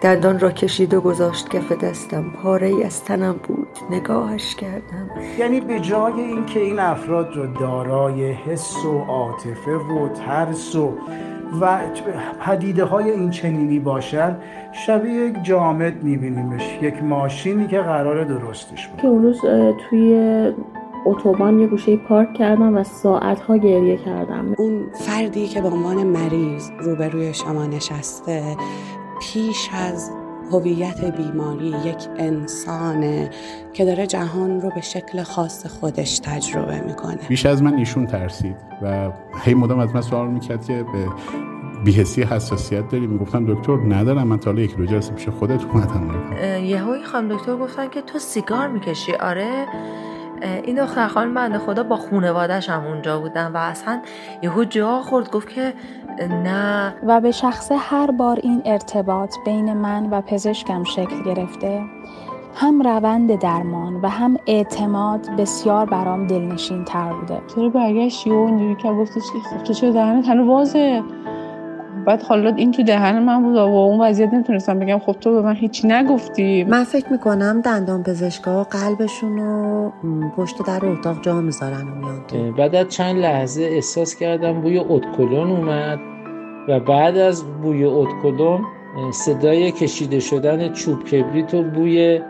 دندان را کشید و گذاشت کف دستم. پاره ای از تنم بود. نگاهش کردم. یعنی به جای اینکه این افراد رو دارای حس و عاطفه و ترس و و پدیده های این چنینی باشن شبیه یک جامد میبینیمش یک ماشینی که قرار درستش بود. که اون روز توی اتوبان یه گوشه پارک کردم و ساعتها گریه کردم. اون فردی که به عنوان مریض روبروی شما نشسته پیش از هویت بیماری یک انسانه که داره جهان رو به شکل خاص خودش تجربه می‌کنه. بیش از من ایشون ترسید و هی مدام از من سوال می‌کرد که به بیهسی حساسیت داری؟ می‌گفتم دکتر ندارم من تا یک دو جلسه پیش خودت اومدم. یهویی خانم دکتر گفتن که تو سیگار می‌کشی. آره این دختر خانم بنده خدا با خونوادش هم اونجا بودن و اصلا یهو جا خورد گفت که نه. و به شخص هر بار این ارتباط بین من و پزشکم شکل گرفته هم روند درمان و هم اعتماد بسیار برام دلنشین تر بوده. چرا برگشتی و اونجوری که گفتش که تو چرا دهنت هنو وازه بعد حالا این تو دهن من بود و اون وضعیت نمی‌تونستم بگم. خب تو به من هیچی نگفتی. من فکر می‌کنم دندان پزشکا قلبشون رو پشت در اتاق جا می‌ذارن و میان بعد از چند لحظه احساس کردم بوی اتکلون اومد و بعد از بوی اتکلون صدای کشیده شدن چوب کبریت و بوی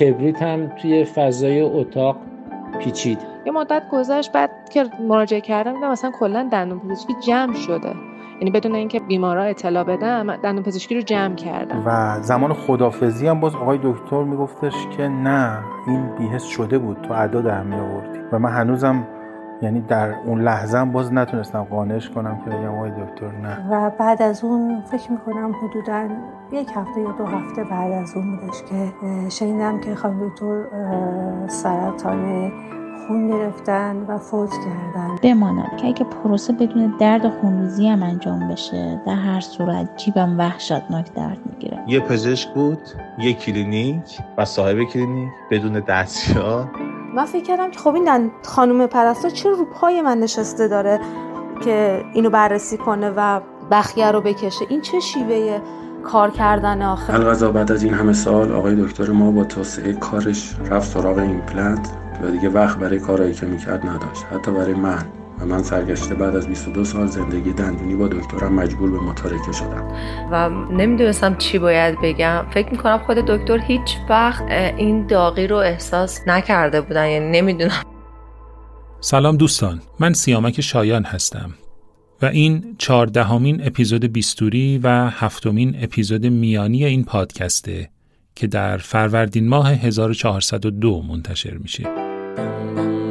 کبریت هم توی فضای اتاق پیچید. یه مدت گذشت بعد که مراجعه کردم دیدم مثلا کلا دندون پزشکی جمع شده. یعنی بدون اینکه بیمارا اطلاع بدم دندون پزشکی رو جمع کردم. و زمان خدافزی هم باز آقای دکتر میگفتش که نه این بیهست شده بود تو ادا در می آوردی و من هنوزم یعنی در اون لحظه هم باز نتونستم قانعش کنم که بگم آقای دکتر نه. و بعد از اون فکر می‌کنم حدودا یک هفته یا دو هفته بعد از اون بودش که شنیدم که خانم دکتر سرطان خون گرفتن و فوت کردن. بماند که اگه پروسه بدون درد خونریزی هم انجام بشه در هر صورت جیبم وحشتناک درد می‌گیره. یه پزشک بود یه کلینیک و صاحب کلینیک بدون دستیار من فکر کردم که خب این خانم پرستار چرا رو پای من نشسته داره که اینو بررسی کنه و بخیه رو بکشه. این چه شیوه کار کردن آخر القصه بعد از این همه سال آقای دکتر ما با توسعه کارش رفت سراغ ایمپلنت و دیگه وقت برای کارهایی که می‌کرد نداشت. حتی برای من. و من سرگشته بعد از 22 سال زندگی دندونی با دکترم مجبور به متارکه شدم. و نمی‌دونستم چی باید بگم. فکر می‌کنم خود دکتر هیچ وقت این داغی رو احساس نکرده بودن. یعنی نمی‌دونم. سلام دوستان. من سیامک شایان هستم. و این چهاردهمین اپیزود بیستوری و هفتمین اپیزود میانی این پادکسته که در فروردین ماه 1402 منتشر میشه. 噔噔。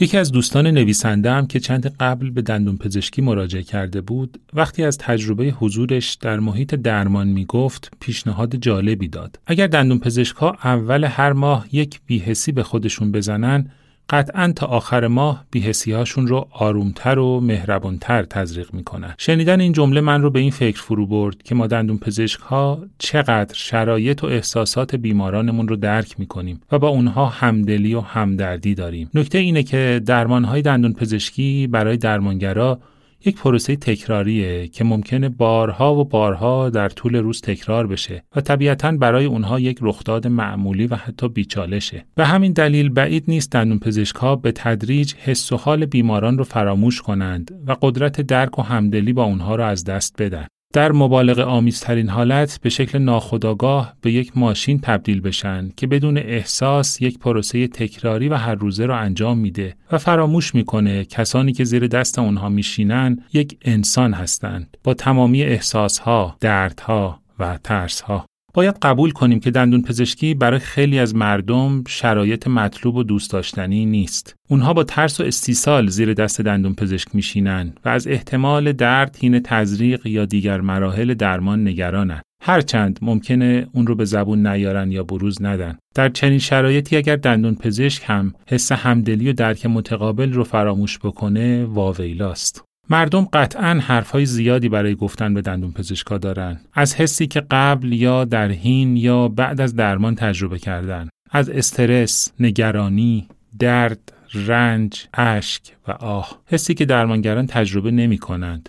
یکی از دوستان نویسنده هم که چند قبل به دندون پزشکی مراجعه کرده بود وقتی از تجربه حضورش در محیط درمان می گفت پیشنهاد جالبی داد. اگر دندون پزشک ها اول هر ماه یک بیهسی به خودشون بزنن قطعا تا آخر ماه هاشون رو آرومتر و مهربونتر تزریق می‌کنن. شنیدن این جمله من رو به این فکر فرو برد که ما دندون پزشک ها چقدر شرایط و احساسات بیمارانمون رو درک می‌کنیم و با اونها همدلی و همدردی داریم. نکته اینه که درمان های دندون پزشکی برای درمانگرا یک پروسه تکراریه که ممکنه بارها و بارها در طول روز تکرار بشه و طبیعتا برای اونها یک رخداد معمولی و حتی بیچالشه. به همین دلیل بعید نیست دندون پزشکها به تدریج حس و حال بیماران رو فراموش کنند و قدرت درک و همدلی با اونها رو از دست بدن. در مبالغه آمیزترین حالت به شکل ناخودآگاه به یک ماشین تبدیل بشن که بدون احساس یک پروسه تکراری و هر روزه را انجام میده و فراموش می‌کنه کسانی که زیر دست اونها میشینن یک انسان هستند با تمامی احساسها، دردها و ترسها. باید قبول کنیم که دندون پزشکی برای خیلی از مردم شرایط مطلوب و دوست داشتنی نیست. اونها با ترس و استیصال زیر دست دندون پزشک میشینن و از احتمال درد، هین تزریق یا دیگر مراحل درمان نگرانن. هرچند ممکنه اون رو به زبون نیارن یا بروز ندن. در چنین شرایطی اگر دندون پزشک هم حس همدلی و درک متقابل رو فراموش بکنه واویلاست. مردم قطعا حرفهای زیادی برای گفتن به دندون پزشکا دارن. از حسی که قبل یا در حین یا بعد از درمان تجربه کردن. از استرس، نگرانی، درد، رنج، اشک و آه. حسی که درمانگران تجربه نمی کنند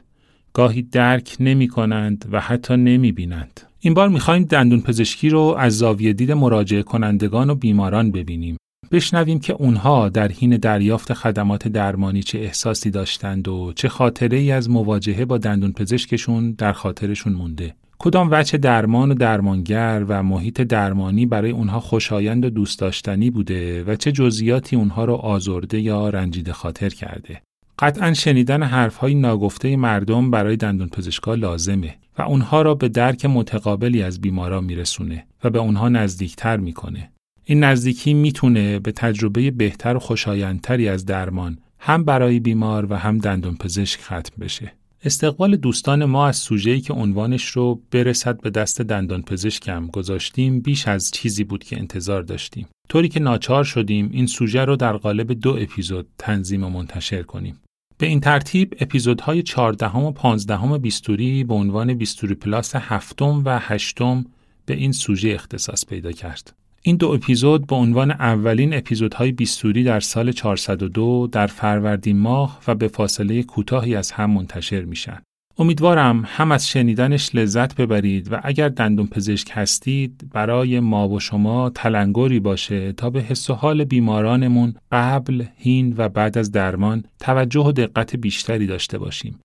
گاهی درک نمی کنند و حتی نمی بینند. این بار می‌خوایم دندون پزشکی رو از زاویه دید مراجعه کنندگان و بیماران ببینیم. بشنویم که اونها در حین دریافت خدمات درمانی چه احساسی داشتند و چه خاطره ای از مواجهه با دندون پزشکشون در خاطرشون مونده. کدام وجه درمان و درمانگر و محیط درمانی برای اونها خوشایند و دوست داشتنی بوده و چه جزئیاتی اونها رو آزرده یا رنجیده خاطر کرده. قطعا شنیدن حرفهای ناگفته مردم برای دندون پزشکا لازمه و اونها را به درک متقابلی از بیمارا میرسونه و به اونها نزدیکتر می‌کنه. این نزدیکی می‌تونه به تجربه بهتر و خوشایندتری از درمان هم برای بیمار و هم دندون پزشک ختم بشه. استقبال دوستان ما از سوژه‌ای که عنوانش رو برسد به دست دندان پزشکم گذاشتیم بیش از چیزی بود که انتظار داشتیم. طوری که ناچار شدیم این سوژه رو در قالب دو اپیزود تنظیم و منتشر کنیم. به این ترتیب اپیزودهای 14 و 15 بیستوری به عنوان بیستوری پلاس هفتم و هشتم به این سوژه اختصاص پیدا کرد. این دو اپیزود به عنوان اولین اپیزودهای بیستوری در سال 402 در فروردین ماه و به فاصله کوتاهی از هم منتشر میشن. امیدوارم هم از شنیدنش لذت ببرید و اگر دندون پزشک هستید برای ما و شما تلنگری باشه تا به حس و حال بیمارانمون قبل، هین و بعد از درمان توجه و دقت بیشتری داشته باشیم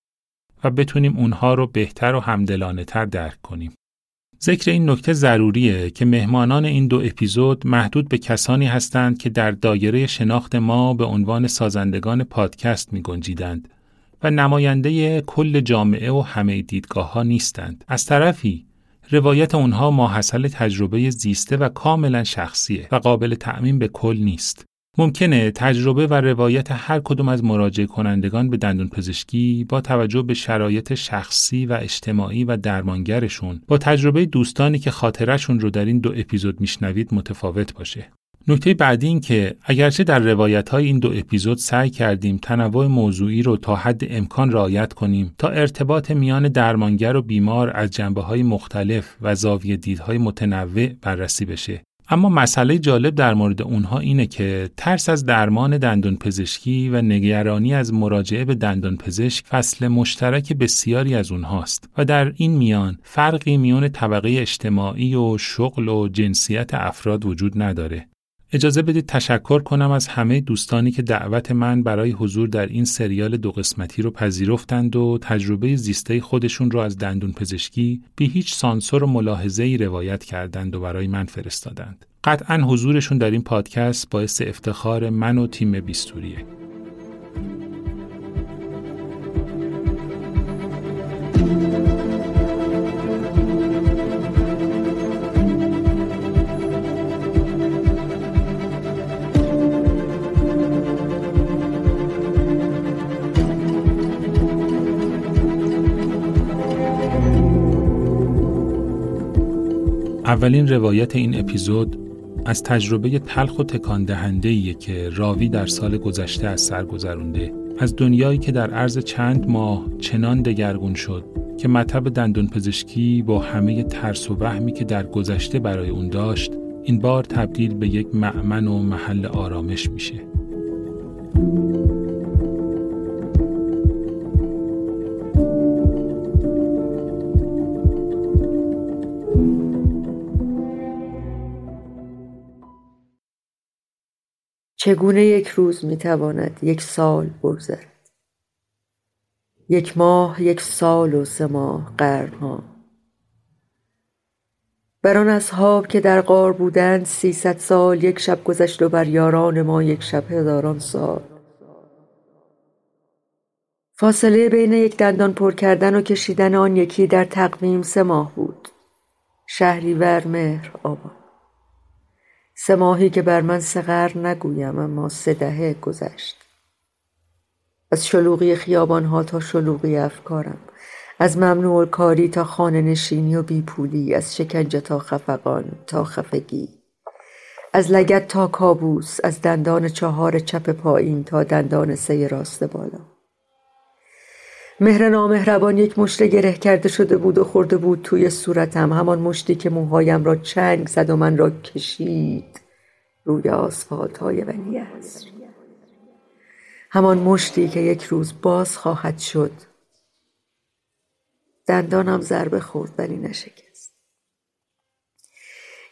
و بتونیم اونها رو بهتر و همدلانه تر درک کنیم. ذکر این نکته ضروریه که مهمانان این دو اپیزود محدود به کسانی هستند که در دایره شناخت ما به عنوان سازندگان پادکست می گنجیدند و نماینده کل جامعه و همه دیدگاه ها نیستند. از طرفی روایت اونها ماحصل تجربه زیسته و کاملا شخصیه و قابل تعمین به کل نیست. ممکنه تجربه و روایت هر کدوم از مراجع کنندگان به دندون پزشکی با توجه به شرایط شخصی و اجتماعی و درمانگرشون با تجربه دوستانی که خاطرشون رو در این دو اپیزود میشنوید متفاوت باشه. نکته بعدی این که اگرچه در روایت های این دو اپیزود سعی کردیم تنوع موضوعی رو تا حد امکان رعایت کنیم تا ارتباط میان درمانگر و بیمار از جنبه های مختلف و زاویه دیدهای متنوع بررسی بشه اما مسئله جالب در مورد اونها اینه که ترس از درمان دندون پزشکی و نگرانی از مراجعه به دندان پزشک فصل مشترک بسیاری از اونهاست و در این میان فرقی میان طبقه اجتماعی و شغل و جنسیت افراد وجود نداره. اجازه بدید تشکر کنم از همه دوستانی که دعوت من برای حضور در این سریال دو قسمتی رو پذیرفتند و تجربه زیسته خودشون رو از دندون پزشکی بی هیچ سانسور و ملاحظه ای روایت کردند و برای من فرستادند. قطعا حضورشون در این پادکست باعث افتخار من و تیم بیستوریه. اولین روایت این اپیزود از تجربه تلخ و تکان دهنده که راوی در سال گذشته از سر گذرونده از دنیایی که در عرض چند ماه چنان دگرگون شد که مطب دندون پزشکی با همه ترس و وهمی که در گذشته برای اون داشت این بار تبدیل به یک معمن و محل آرامش میشه. چگونه یک روز می‌تواند یک سال بگذرد؟ یک ماه یک سال و سه ماه قرنها. بر آن اصحاب که در غار بودند سیصد سال یک شب گذشت و بر یاران ما یک شب هزاران سال. فاصله بین یک دندان پر کردن و کشیدن آن یکی در تقویم سه ماه بود. شهریور مهر آبان سه ماهی که بر من سه نگویم اما سه دهه گذشت. از شلوغی خیابانها تا شلوغی افکارم از ممنوع کاری تا خانه نشینی و بیپولی از شکنجه تا خفقان تا خفگی. از لگت تا کابوس از دندان چهار چپ پایین تا دندان سه راست بالا. مهر نامهربان یک مشت گره کرده شده بود و خورده بود توی صورتم. همان مشتی که موهایم را چنگ زد و من را کشید روی آسفالت های است همان مشتی که یک روز باز خواهد شد. دندانم ضربه خورد ولی نشکست.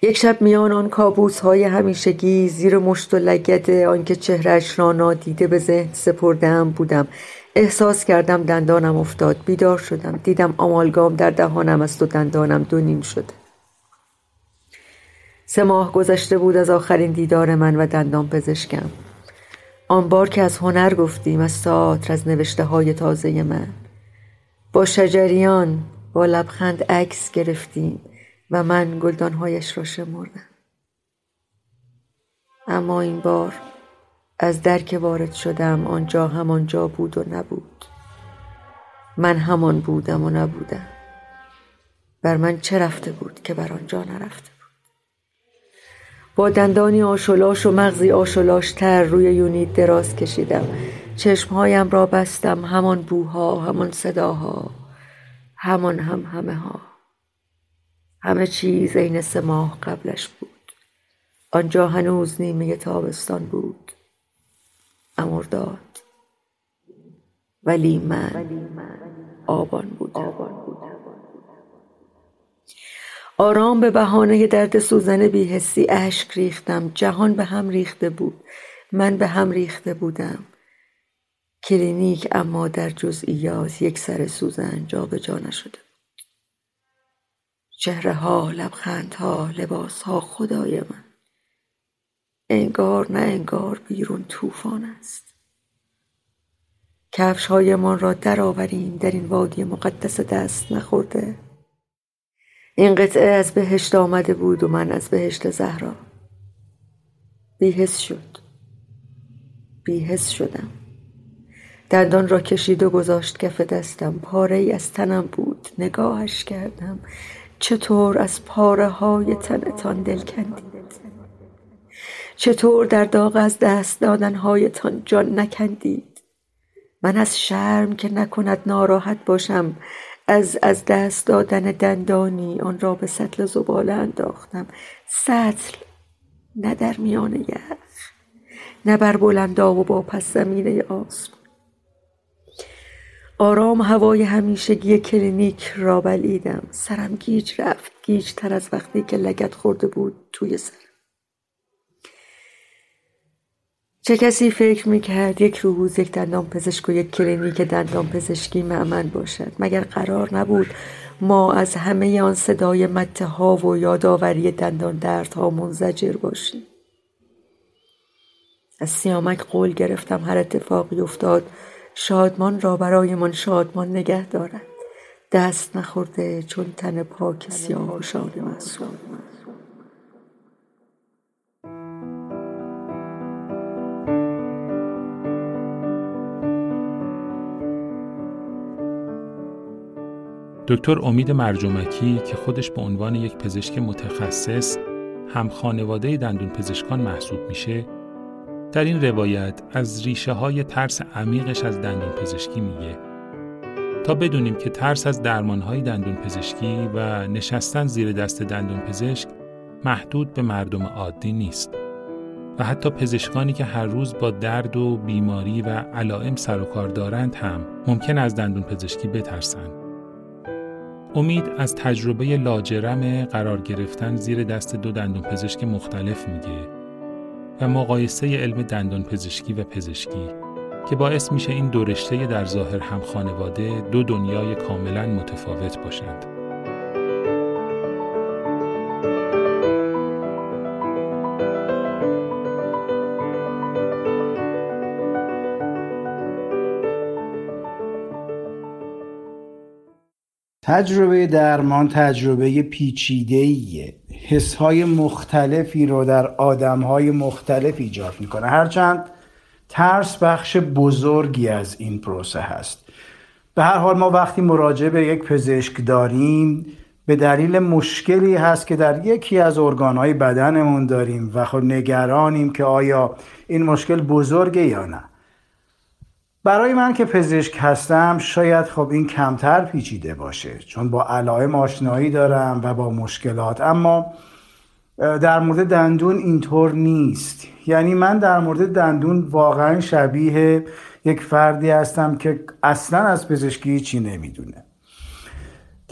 یک شب میان آن کابوس های همیشگی زیر مشت و لگت آنکه چهرش را نادیده به ذهن سپردم بودم. احساس کردم دندانم افتاد. بیدار شدم. دیدم آمالگام در دهانم است و دندانم دو نیم شده سه ماه گذشته بود از آخرین دیدار من و دندان پزشکم. آن بار که از هنر گفتیم از تئاتر از نوشته های تازه من. با شجریان با لبخند عکس گرفتیم و من گلدانهایش را شمردم. اما این بار از در که وارد شدم آنجا همانجا بود و نبود. من همان بودم و نبودم. بر من چه رفته بود که بر آنجا نرفته با دندانی آشولاش و مغزی تر روی یونیت دراز کشیدم. چشمهایم را بستم همان بوها همان صداها همان هم همه ها. همه چیز عین سه ماه قبلش بود. آنجا هنوز نیمه تابستان بود. امرداد ولی من آبان بودم. آرام به بهانه درد سوزن بیهستی اشک ریختم. جهان به هم ریخته بود. من به هم ریخته بودم. کلینیک اما در جزئیات یک سر سوزن جا به جا نشده چهره ها لبخند ها لباس ها خدای من. انگار نه انگار بیرون طوفان است. کفش هایمان را درآوریم در این وادی مقدس دست نخورده. این قطعه از بهشت آمده بود و من از بهشت زهرا. بیهس شد. بیهس شدم. دندان را کشید و گذاشت کف دستم. پاره ای از تنم بود. نگاهش کردم. چطور از پاره های تنتان دل کندید چطور در داغ از دست دادنهایتان جان نکندید؟ من از شرم که نکند ناراحت باشم از از دست دادن دندانی آن را به سطل زباله انداختم. سطل نه در میان یخ نه بر بلندا و با پس زمینه آسم آرام هوای همیشگی کلینیک را بلعیدم. سرم گیج رفت. گیج تر از وقتی که لگد خورده بود توی سر. چه کسی فکر می‌کرد یک روز یک دندان پزشک و یک کلینیک دندان پزشکی معمن باشد؟ مگر قرار نبود ما از همه آن صدای مته ها و یادآوری دندان دردها منزجر باشیم؟ از سیامک قول گرفتم هر اتفاقی افتاد شادمان را برایمان شادمان نگه دارد. دست نخورده چون تن پاک سیاه و شاد دکتر امید مرجومکی که خودش به عنوان یک پزشک متخصص هم خانواده دندون پزشکان محسوب میشه در این روایت از ریشه های ترس عمیقش از دندون پزشکی میگه تا بدونیم که ترس از درمان های دندون پزشکی و نشستن زیر دست دندون پزشک محدود به مردم عادی نیست و حتی پزشکانی که هر روز با درد و بیماری و علائم سر و کار دارند هم ممکن از دندون پزشکی بترسند. امید از تجربه لاجرم قرار گرفتن زیر دست دو دندون پزشک مختلف میگه و مقایسه علم دندان پزشکی و پزشکی که باعث میشه این دو رشته در ظاهر هم خانواده دو دنیای کاملا متفاوت باشند. تجربه درمان تجربه پیچیده ایه حسهای مختلفی رو در آدمهای مختلف ایجاد می‌کنه. هرچند ترس بخش بزرگی از این پروسه هست. به هر حال ما وقتی مراجعه به یک پزشک داریم به دلیل مشکلی هست که در یکی از ارگانهای بدنمون داریم و خب نگرانیم که آیا این مشکل بزرگه یا نه. برای من که پزشک هستم شاید خب این کمتر پیچیده باشه. چون با علائم آشنایی دارم و با مشکلات. اما در مورد دندون اینطور نیست. یعنی من در مورد دندون واقعا شبیه یک فردی هستم که اصلا از پزشکی چی نمی‌دونه.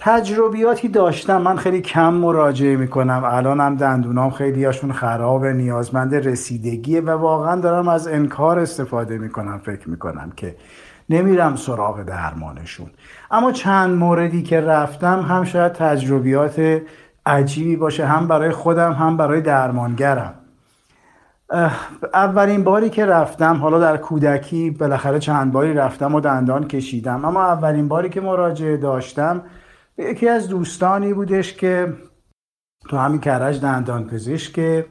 تجربیاتی داشتم. من خیلی کم مراجعه می‌کنم. الان هم دندونام خیلی هاشون خرابه نیازمند رسیدگیه و واقعا دارم از انکار استفاده می‌کنم فکر می‌کنم که نمیرم سراغ درمانشون. اما چند موردی که رفتم هم شاید تجربیات عجیبی باشه هم برای خودم هم برای درمانگرم. اولین باری که رفتم حالا در کودکی بالاخره چند باری رفتم و دندان کشیدم. اما اولین باری که مراجعه داشتم یکی از دوستانی بودش که تو همین کرج دندان پزشک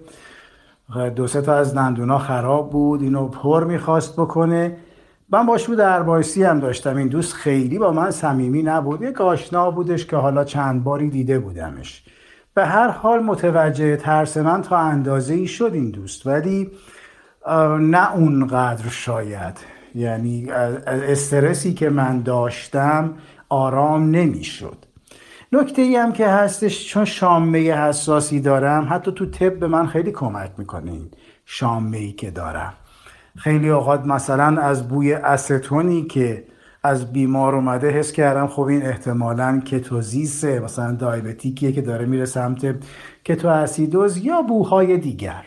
دو سه تا از دندونا خراب بود اینو پر می‌خواست بکنه. من باش بود دربایسی هم داشتم. این دوست خیلی با من صمیمی نبود. یک آشنا بودش که حالا چند باری دیده بودمش. به هر حال متوجه ترس من تا اندازه ای شد این دوست. ولی نه اونقدر شاید. یعنی استرسی که من داشتم آرام نمی‌شد. نکته ای هم که هستش چون شامه حساسی دارم حتی تو طب به من خیلی کمک می‌کنه این شامه ای که دارم. خیلی اوقات مثلا از بوی استونی که از بیمار اومده حس کردم خب این احتمالا کتوزیسه مثلا diabetic یه که داره میره سمت کتو اسیدوز یا بوهای دیگر.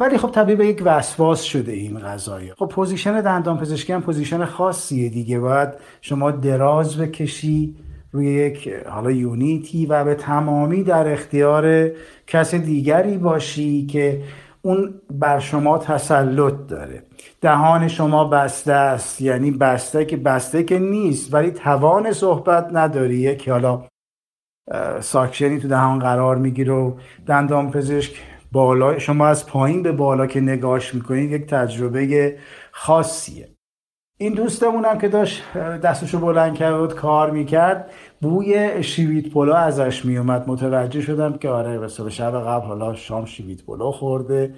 ولی خب طبیعی به یک وسواس شده این قضیه. خب position دندان پزشکی هم position خاصیه دیگه. باید شما دراز بکشی روی یک حالا unit ی و به تمامی در اختیار کس دیگری باشی که اون بر شما تسلط داره. دهان شما بسته است یعنی بسته که بسته که نیست ولی توان صحبت نداری. یک حالا ساکشنی تو دهان قرار می‌گیره و دندان پزشک بالا شما از پایین به بالا که نگاش می‌کنید یک تجربه خاصیه. این دوستمونم که داشت دستشو بلند کرد و کار می‌کرد بوی شیوید پلو ازش میومد متوجه شدم که آره به شب قبل حالا شام شیوید پلو خورده.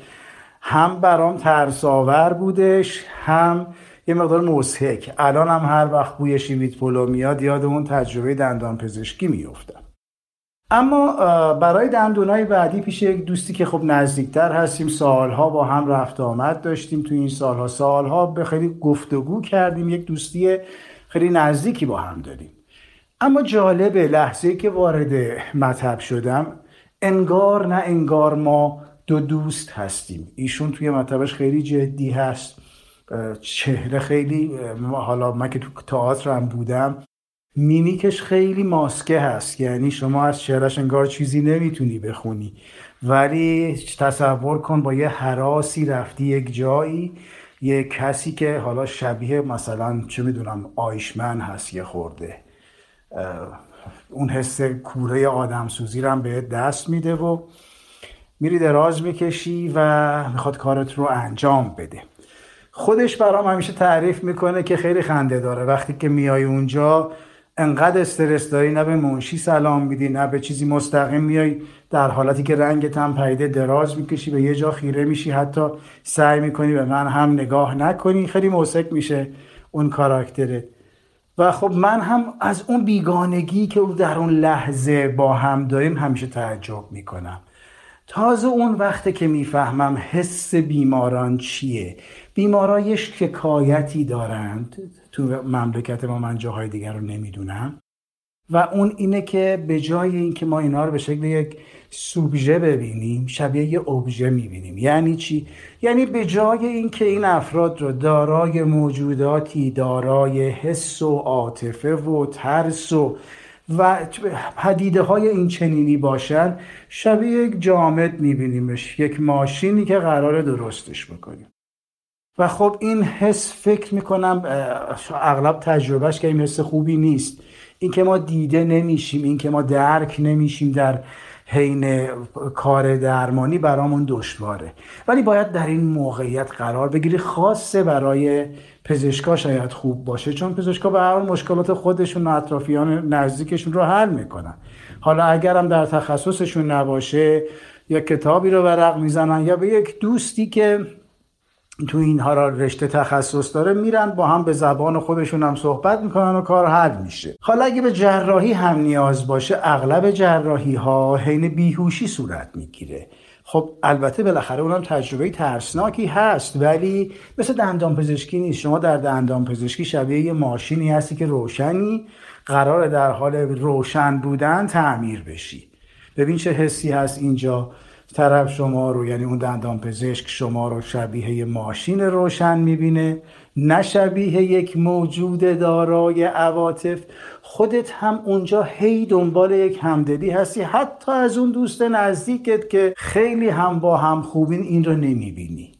هم برام ترس‌آور بودش هم یه مقدار مضحک الان هم هر وقت بوی شیوید پلو میاد یاد اون تجربه دندان پزشکی میفتم اما برای دندونای بعدی پیش یک دوستی که خب نزدیکتر هستیم سالها با هم رفت آمد داشتیم تو این سالها. سالها به خیلی گفتگو کردیم یک دوستی خیلی نزدیکی با هم داریم اما جالبه لحظه که وارد مطب شدم انگار نه انگار ما دو دوست هستیم. ایشون توی مطبش خیلی جدی هست. چهره خیلی حالا من که تو تئاتر هم بودم میمیکش خیلی ماسکه هست. یعنی شما از چهرش انگار چیزی نمی‌تونی بخونی. ولی تصور کن با یه حراسی رفتی یک جایی یه کسی که حالا شبیه مثلا چه می‌دونم آیشمن هست یه خورده. اون حس کوره آدم سوزی رو هم به دست میده و میری دراز می‌کشی و می‌خواد کارت رو انجام بده. خودش برام همیشه تعریف می‌کنه که خیلی خنده داره. وقتی که میای اونجا انقدر استرس داری نه به منشی سلام میدی نه به چیزی مستقیم میای در حالتی که رنگت هم پیده دراز می‌کشی به یه جا خیره میشی حتی سعی می‌کنی به من هم نگاه نکنی خیلی موسک میشه اون کاراکترت. و خب من هم از اون بیگانگی که در اون لحظه با هم داریم همیشه تعجب می‌کنم. تازه اون وقته که می‌فهمم حس بیماران چیه. بیمارا یه شکایتی دارند. تو مملکت ما من جاهای دیگر رو نمی‌دونم. و اون اینه که به جای اینکه ما اینا رو به شکل یک سوبژه ببینیم شبیه یه ابژه می‌بینیم. یعنی چی؟ یعنی به جای اینکه این افراد رو دارای موجوداتی دارای حس و عاطفه و ترس و و پدیده های این چنینی باشن شبیه یک جامد میبینیمش یک ماشینی که قرار درستش بکنیم. و خب این حس فکر می‌کنم اغلب تجربهش که این حس خوبی نیست. اینکه ما دیده نمیشیم اینکه ما درک نمیشیم در حین کار درمانی برامون دشواره. ولی باید در این موقعیت قرار بگیری. خاصه برای پزشکا شاید خوب باشه چون پزشکا به هر مشکلات خودشون و اطرافیان نزدیکشون رو حل می‌کنن. حالا اگرم در تخصصشون نباشه یا کتابی رو ورق می‌زنن یا به یک دوستی که تو اینها را رشته تخصص داره میرن با هم به زبان خودشون هم صحبت می‌کنن و کار حل میشه. حالا اگه به جراحی هم نیاز باشه اغلب جراحی ها حین بیهوشی صورت می‌گیره. خب البته بالاخره اونم تجربه ترسناکی هست ولی مثل دندان پزشکی نیست. شما در دندان پزشکی شبیه یه ماشینی هستی که روشنی قرار در حال روشن بودن تعمیر بشی. ببین چه حسی هست اینجا. طرف شما رو یعنی اون دندان پزشک شما رو شبیه ماشین روشن می‌بینه نه شبیه یک موجود دارای عواطف. خودت هم اونجا هی دنبال یک همدلی هستی حتی از اون دوست نزدیکت که خیلی هم با هم خوبین این رو نمی‌بینی.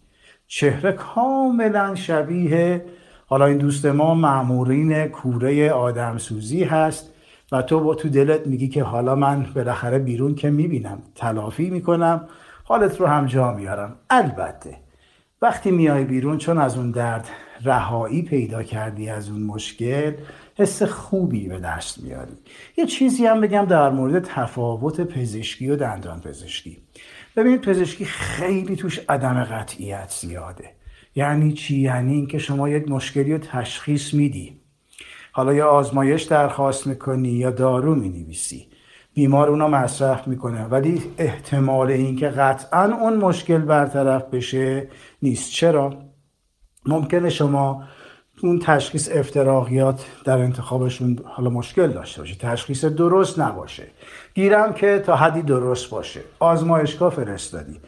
چهره کاملا شبیه حالا این دوست ما معمورین کوره آدمسوزی هست. و تو با تو دلت میگی که حالا من بالاخره بیرون که می‌بینم تلافی می‌کنم حالت رو هم جا میارم. البته وقتی میای بیرون چون از اون درد رهایی پیدا کردی از اون مشکل حس خوبی به دست میاری. یه چیزی هم بگم در مورد تفاوت پزشکی و دندان پزشکی. ببینید پزشکی خیلی توش عدم قطعیت زیاده. یعنی چی؟ یعنی اینکه شما یک مشکلی رو تشخیص میدی. حالا یا آزمایش درخواست می‌کنی یا دارو می‌نویسی. بیمار اونو مصرف می‌کنه. ولی احتمال اینکه قطعا اون مشکل برطرف بشه نیست. چرا؟ ممکنه شما اون تشخیص افتراقیات در انتخابشون حالا مشکل داشته باشه. تشخیص درست نباشه. گیرم که تا حدی درست باشه. آزمایشگاه فرستادی.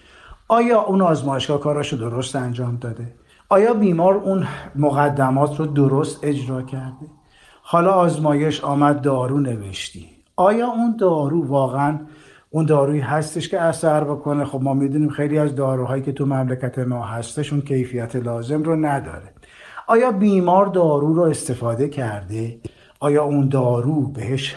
آیا اون آزمایشگاه کاراشو درست انجام داده؟ آیا بیمار اون مقدمات رو درست اجرا کرده؟ حالا آزمایش آمد دارو نوشتی. آیا اون دارو واقعا اون دارویی هستش که اثر بکنه؟ خب ما می‌دونیم خیلی از داروهایی که تو مملکت ما هستش اون کیفیت لازم رو نداره. آیا دارو رو استفاده کرده؟ آیا اون دارو بهش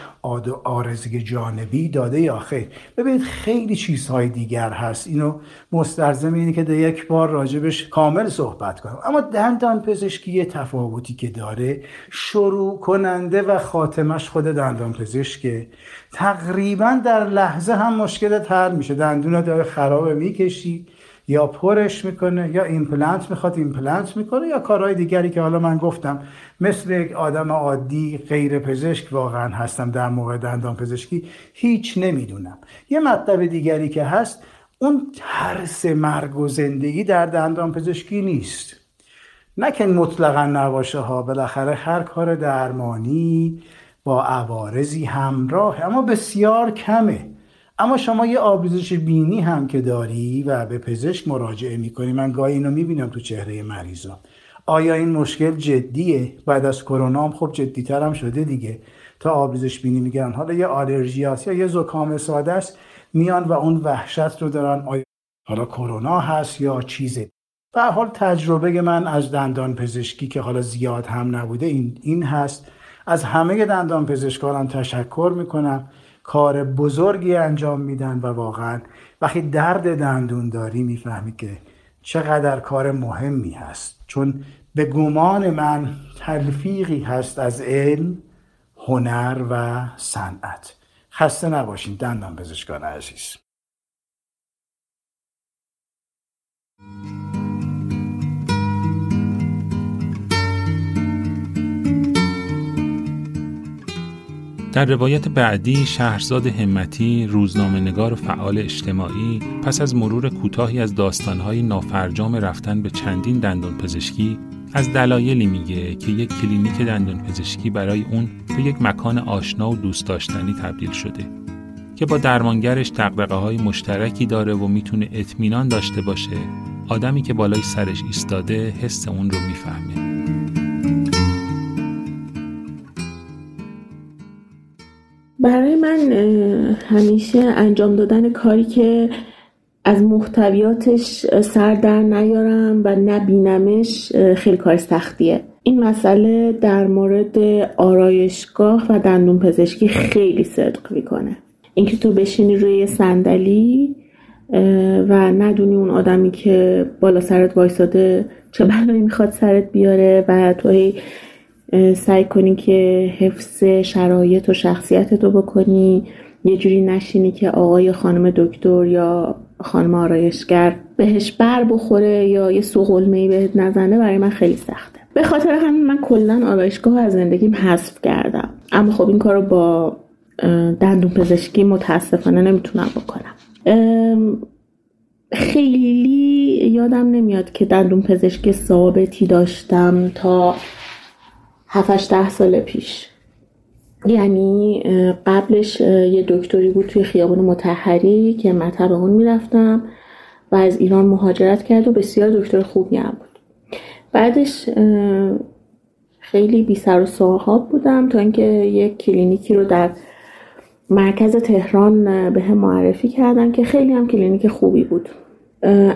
عارضه‌ی جانبی داده یا خیر ببینید خیلی چیزهای دیگر هست. اینو مستلزم اینه که در یک بار راجبش کامل صحبت کنم. اما دندان پزشکی یه تفاوتی که داره شروع کننده و خاتمش خود دندان پزشکه. تقریبا در لحظه هم مشکل حل میشه. دندون داره خراب می‌کشی. یا پرش می‌کنه یا ایمپلنت می‌خواد ایمپلنت می‌کنه یا کارهای دیگری که حالا من گفتم مثل یک آدم عادی غیر پزشک واقعا هستم در موقع دندان پزشکی هیچ نمی‌دونم. یه مطلب دیگری که هست اون ترس مرگ و زندگی در دندان پزشکی نیست. نه که مطلقا نباشه ها بالاخره هر کار درمانی با عوارضی همراه اما بسیار کمه. اما شما یه آبریزش بینی هم که داری و به پزشک مراجعه می‌کنی من گاهی اینو می‌بینم تو چهره مریضا. آیا این مشکل جدیه؟ بعد از کرونا هم خب جدیتر هم شده دیگه. تا آبریزش بینی میگن حالا یه آلرژی هست یا یه زکام ساده است میان و اون وحشت رو دارن. آیا حالا کرونا هست یا چیزه؟ به حال تجربه من از دندان پزشکی که حالا زیاد هم نبوده این, این هست. از همه دندان پزشکانم تشکر می‌کنم. کار بزرگی انجام میدن و واقعا وقتی درد دندون داری می‌فهمی که چقدر کار مهمی هست. چون به گمان من تلفیقی هست از علم هنر و صنعت. خسته نباشین دندان پزشکان عزیز. در روایت بعدی شهرزاد همتی روزنامه نگار و فعال اجتماعی پس از مرور کوتاهی از داستانهای نافرجام رفتن به چندین دندان پزشکی از دلایلی میگه که یک کلینیک دندون پزشکی برای اون به یک مکان آشنا و دوست داشتنی تبدیل شده که با درمانگرش دقدقه های مشترکی داره و می‌تونه اطمینان داشته باشه. آدمی که بالای سرش ایستاده حس اون رو می‌فهمه. برای من همیشه انجام دادن کاری که از محتویاتش سر در نیارم و نبینمش خیلی کار سختیه. این مسئله در مورد آرایشگاه و دندون پزشکی خیلی صدق می‌کنه. اینکه تو بشینی روی صندلی و ندونی اون آدمی که بالا سرت وایساده چه بلایی می‌خواد سرت بیاره و تو سعی کنی که حفظ شرایط و شخصیت تو بکنی. یه جوری نشینی که آقای خانم دکتر یا خانم آرایشگر بهش بر بخوره یا یه سوغلمه ای بهت نزنه برای من خیلی سخته. به خاطر همین من کلا آرایشگاه از زندگیم حذف کردم. اما خب این کار رو با دندون پزشکی متاسفانه نمی‌تونم بکنم. خیلی یادم نمیاد که دندون پزشک ثابتی داشتم تا 7 ده سال پیش. یعنی قبلش یه دکتری بود توی خیابون مطهری که مطب اون می‌رفتم و از ایران مهاجرت کرد و بسیار دکتر خوبی هم بود. بعدش خیلی بی سر و صاحب بودم تا اینکه یک کلینیکی رو در مرکز تهران به هم معرفی کردن که خیلی هم کلینیک خوبی بود.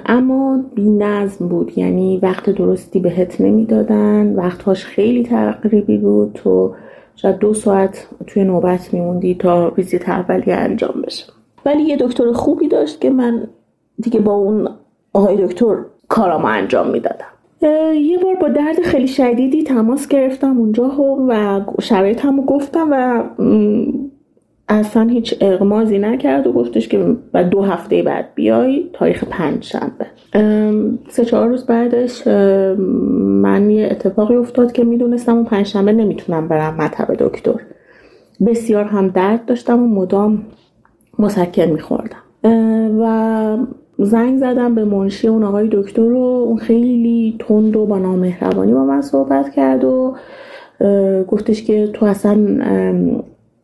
اما بی نظم بود. یعنی وقت درستی بهت نمی‌دادن. وقتهاش خیلی تقریبی بود. تو شاید دو ساعت توی نوبت میموندی تا ویزیت اولیه انجام بشه. ولی یه دکتر خوبی داشت که من دیگه با اون آقای دکتر کارامو انجام می‌دادم. یه بار با درد خیلی شدیدی تماس گرفتم اونجا و شرایطمو گفتم و اصلا هیچ اغمازی نکرد و گفتش که بعد دو هفته بعد بیای تاریخ پنج شنبه. سه چهار روز بعدش من یه اتفاقی افتاد که می‌دونستم اون پنج شنبه نمی‌تونم برم مطب دکتر. بسیار هم درد داشتم و مدام مسکن میخوردم. و زنگ زدم به منشی اون آقای دکتر رو. اون خیلی تند و با نامهربانی با من صحبت کرد و گفتش که تو اصلا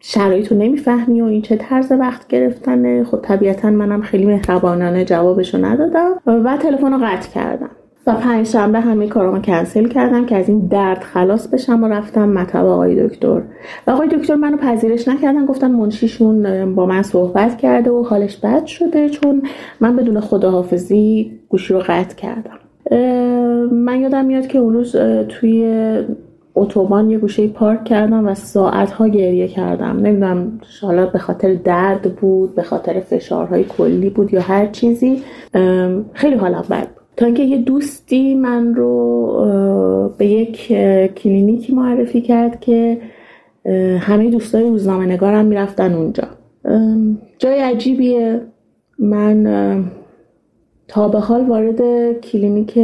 شرایط رو نمی‌فهمی و این چه طرز وقت گرفتنه. خب طبیعتا منم خیلی مهربانانه جوابشو ندادم و تلفن رو قطع کردم. و پنج شنبه همه کارامو کنسل کردم که از این درد خلاص بشم و رفتم مطب آقای دکتر. و آقای دکتر منو پذیرش نکردن گفتن منشیشون با من صحبت کرده و حالش بد شده چون من بدون خداحافظی گوشی رو قطع کردم. من یادم میاد که اون روز توی اتوبان یه گوشه پارک کردم و ساعت ها گریه کردم. نمی‌دونم حالا به خاطر درد بود به خاطر فشارهای کلی بود یا هر چیزی خیلی حالم بد بود. تا اینکه یه دوستی من رو به یک کلینیکی معرفی کرد که همه دوستای روزنامه نگارم می‌رفتن اونجا. جای عجیبیه. من تا به حال وارد کلینیک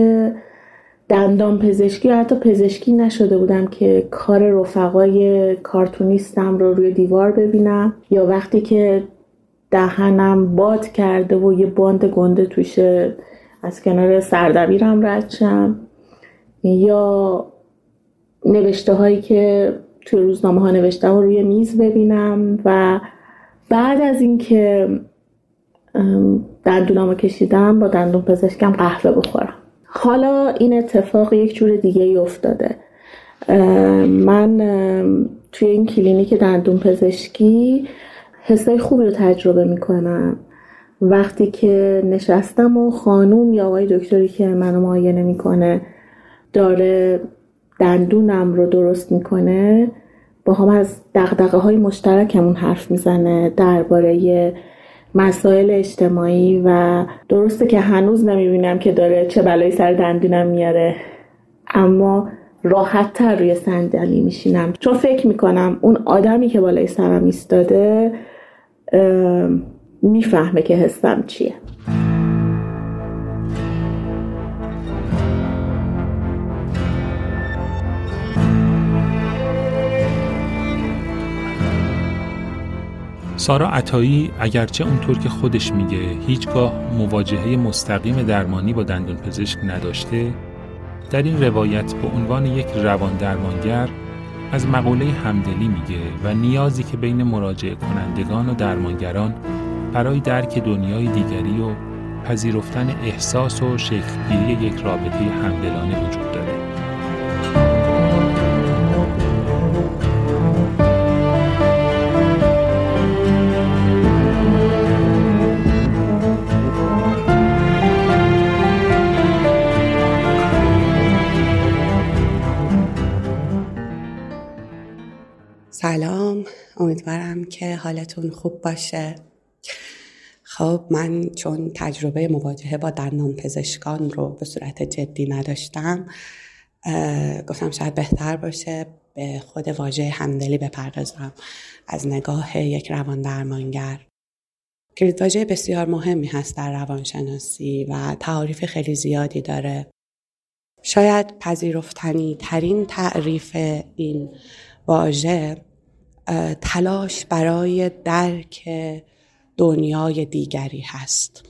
دندان پزشکی حتی پزشکی نشده بودم که کار رفقای کارتونیستم رو روی دیوار ببینم. یا وقتی که دهنم باد کرده و یه باند گنده توشه از کنار سردبیرم رد شم. یا نوشته هایی که توی روزنامه ها نوشته و روی میز ببینم و بعد از اینکه دندونامو کشیدم با دندون پزشکم قهوه بخورم. حالا این اتفاق یک جور دیگه ای افتاده. من توی این کلینیک دندون پزشکی حسای خوبی رو تجربه می‌کنم. وقتی که نشستم و خانوم یا آقای دکتری که منو معاینه می‌کنه داره دندونم رو درست می‌کنه با هم از دقدقه های مشترکمون حرف می‌زنه درباره مسائل اجتماعی و درسته که هنوز نمی‌بینم که داره چه بلایی سر دندونم میاره. اما راحت تر روی صندلی میشینم. چون فکر می‌کنم اون آدمی که بالای سرم ایستاده می‌فهمه که حسم چیه. سارا عطایی اگرچه اونطور که خودش میگه هیچگاه مواجهه مستقیم درمانی با دندون پزشک نداشته در این روایت به عنوان یک روان درمانگر از مقوله همدلی میگه و نیازی که بین مراجع کنندگان و درمانگران برای درک دنیای دیگری و پذیرفتن احساس و شکلگیری یک رابطه همدلانه وجود داره. امیدوارم که حالتون خوب باشه. خب من چون تجربه مواجهه با دندان پزشکان رو به صورت جدی نداشتم گفتم شاید بهتر باشه به خود واژه همدلی بپردازم. از نگاه یک روان درمانگر. کلید واژه بسیار مهمی هست در روانشناسی و تعاریف خیلی زیادی داره. شاید پذیرفتنی ترین تعریف این واژه تلاش برای درک دنیای دیگری هست.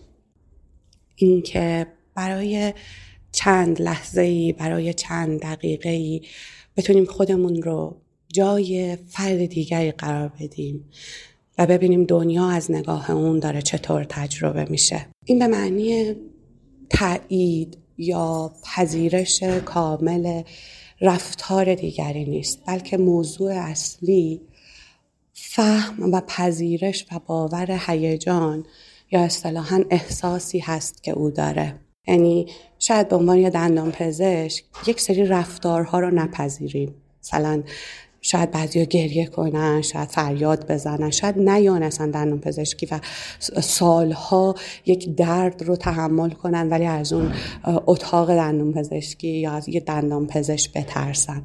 اینکه برای چند لحظه ای برای چند دقیقه ای بتونیم خودمون رو جای فرد دیگری قرار بدیم و ببینیم دنیا از نگاه اون داره چطور تجربه میشه. این به معنی تایید یا پذیرش کامل رفتار دیگری نیست بلکه موضوع اصلی فهم و پذیرش و باور هیجان یا اصطلاحا احساسی هست که او داره. یعنی شاید به عنوان یه دندان پزشک یک سری رفتارها رو نپذیریم. مثلا شاید بعضی گریه کنن شاید فریاد بزنن شاید نیان اصلا دندان پزشکی و سالها یک درد رو تحمل کنن ولی از اون اتاق دندان پزشکی یا از یه دندان پزشک بترسن.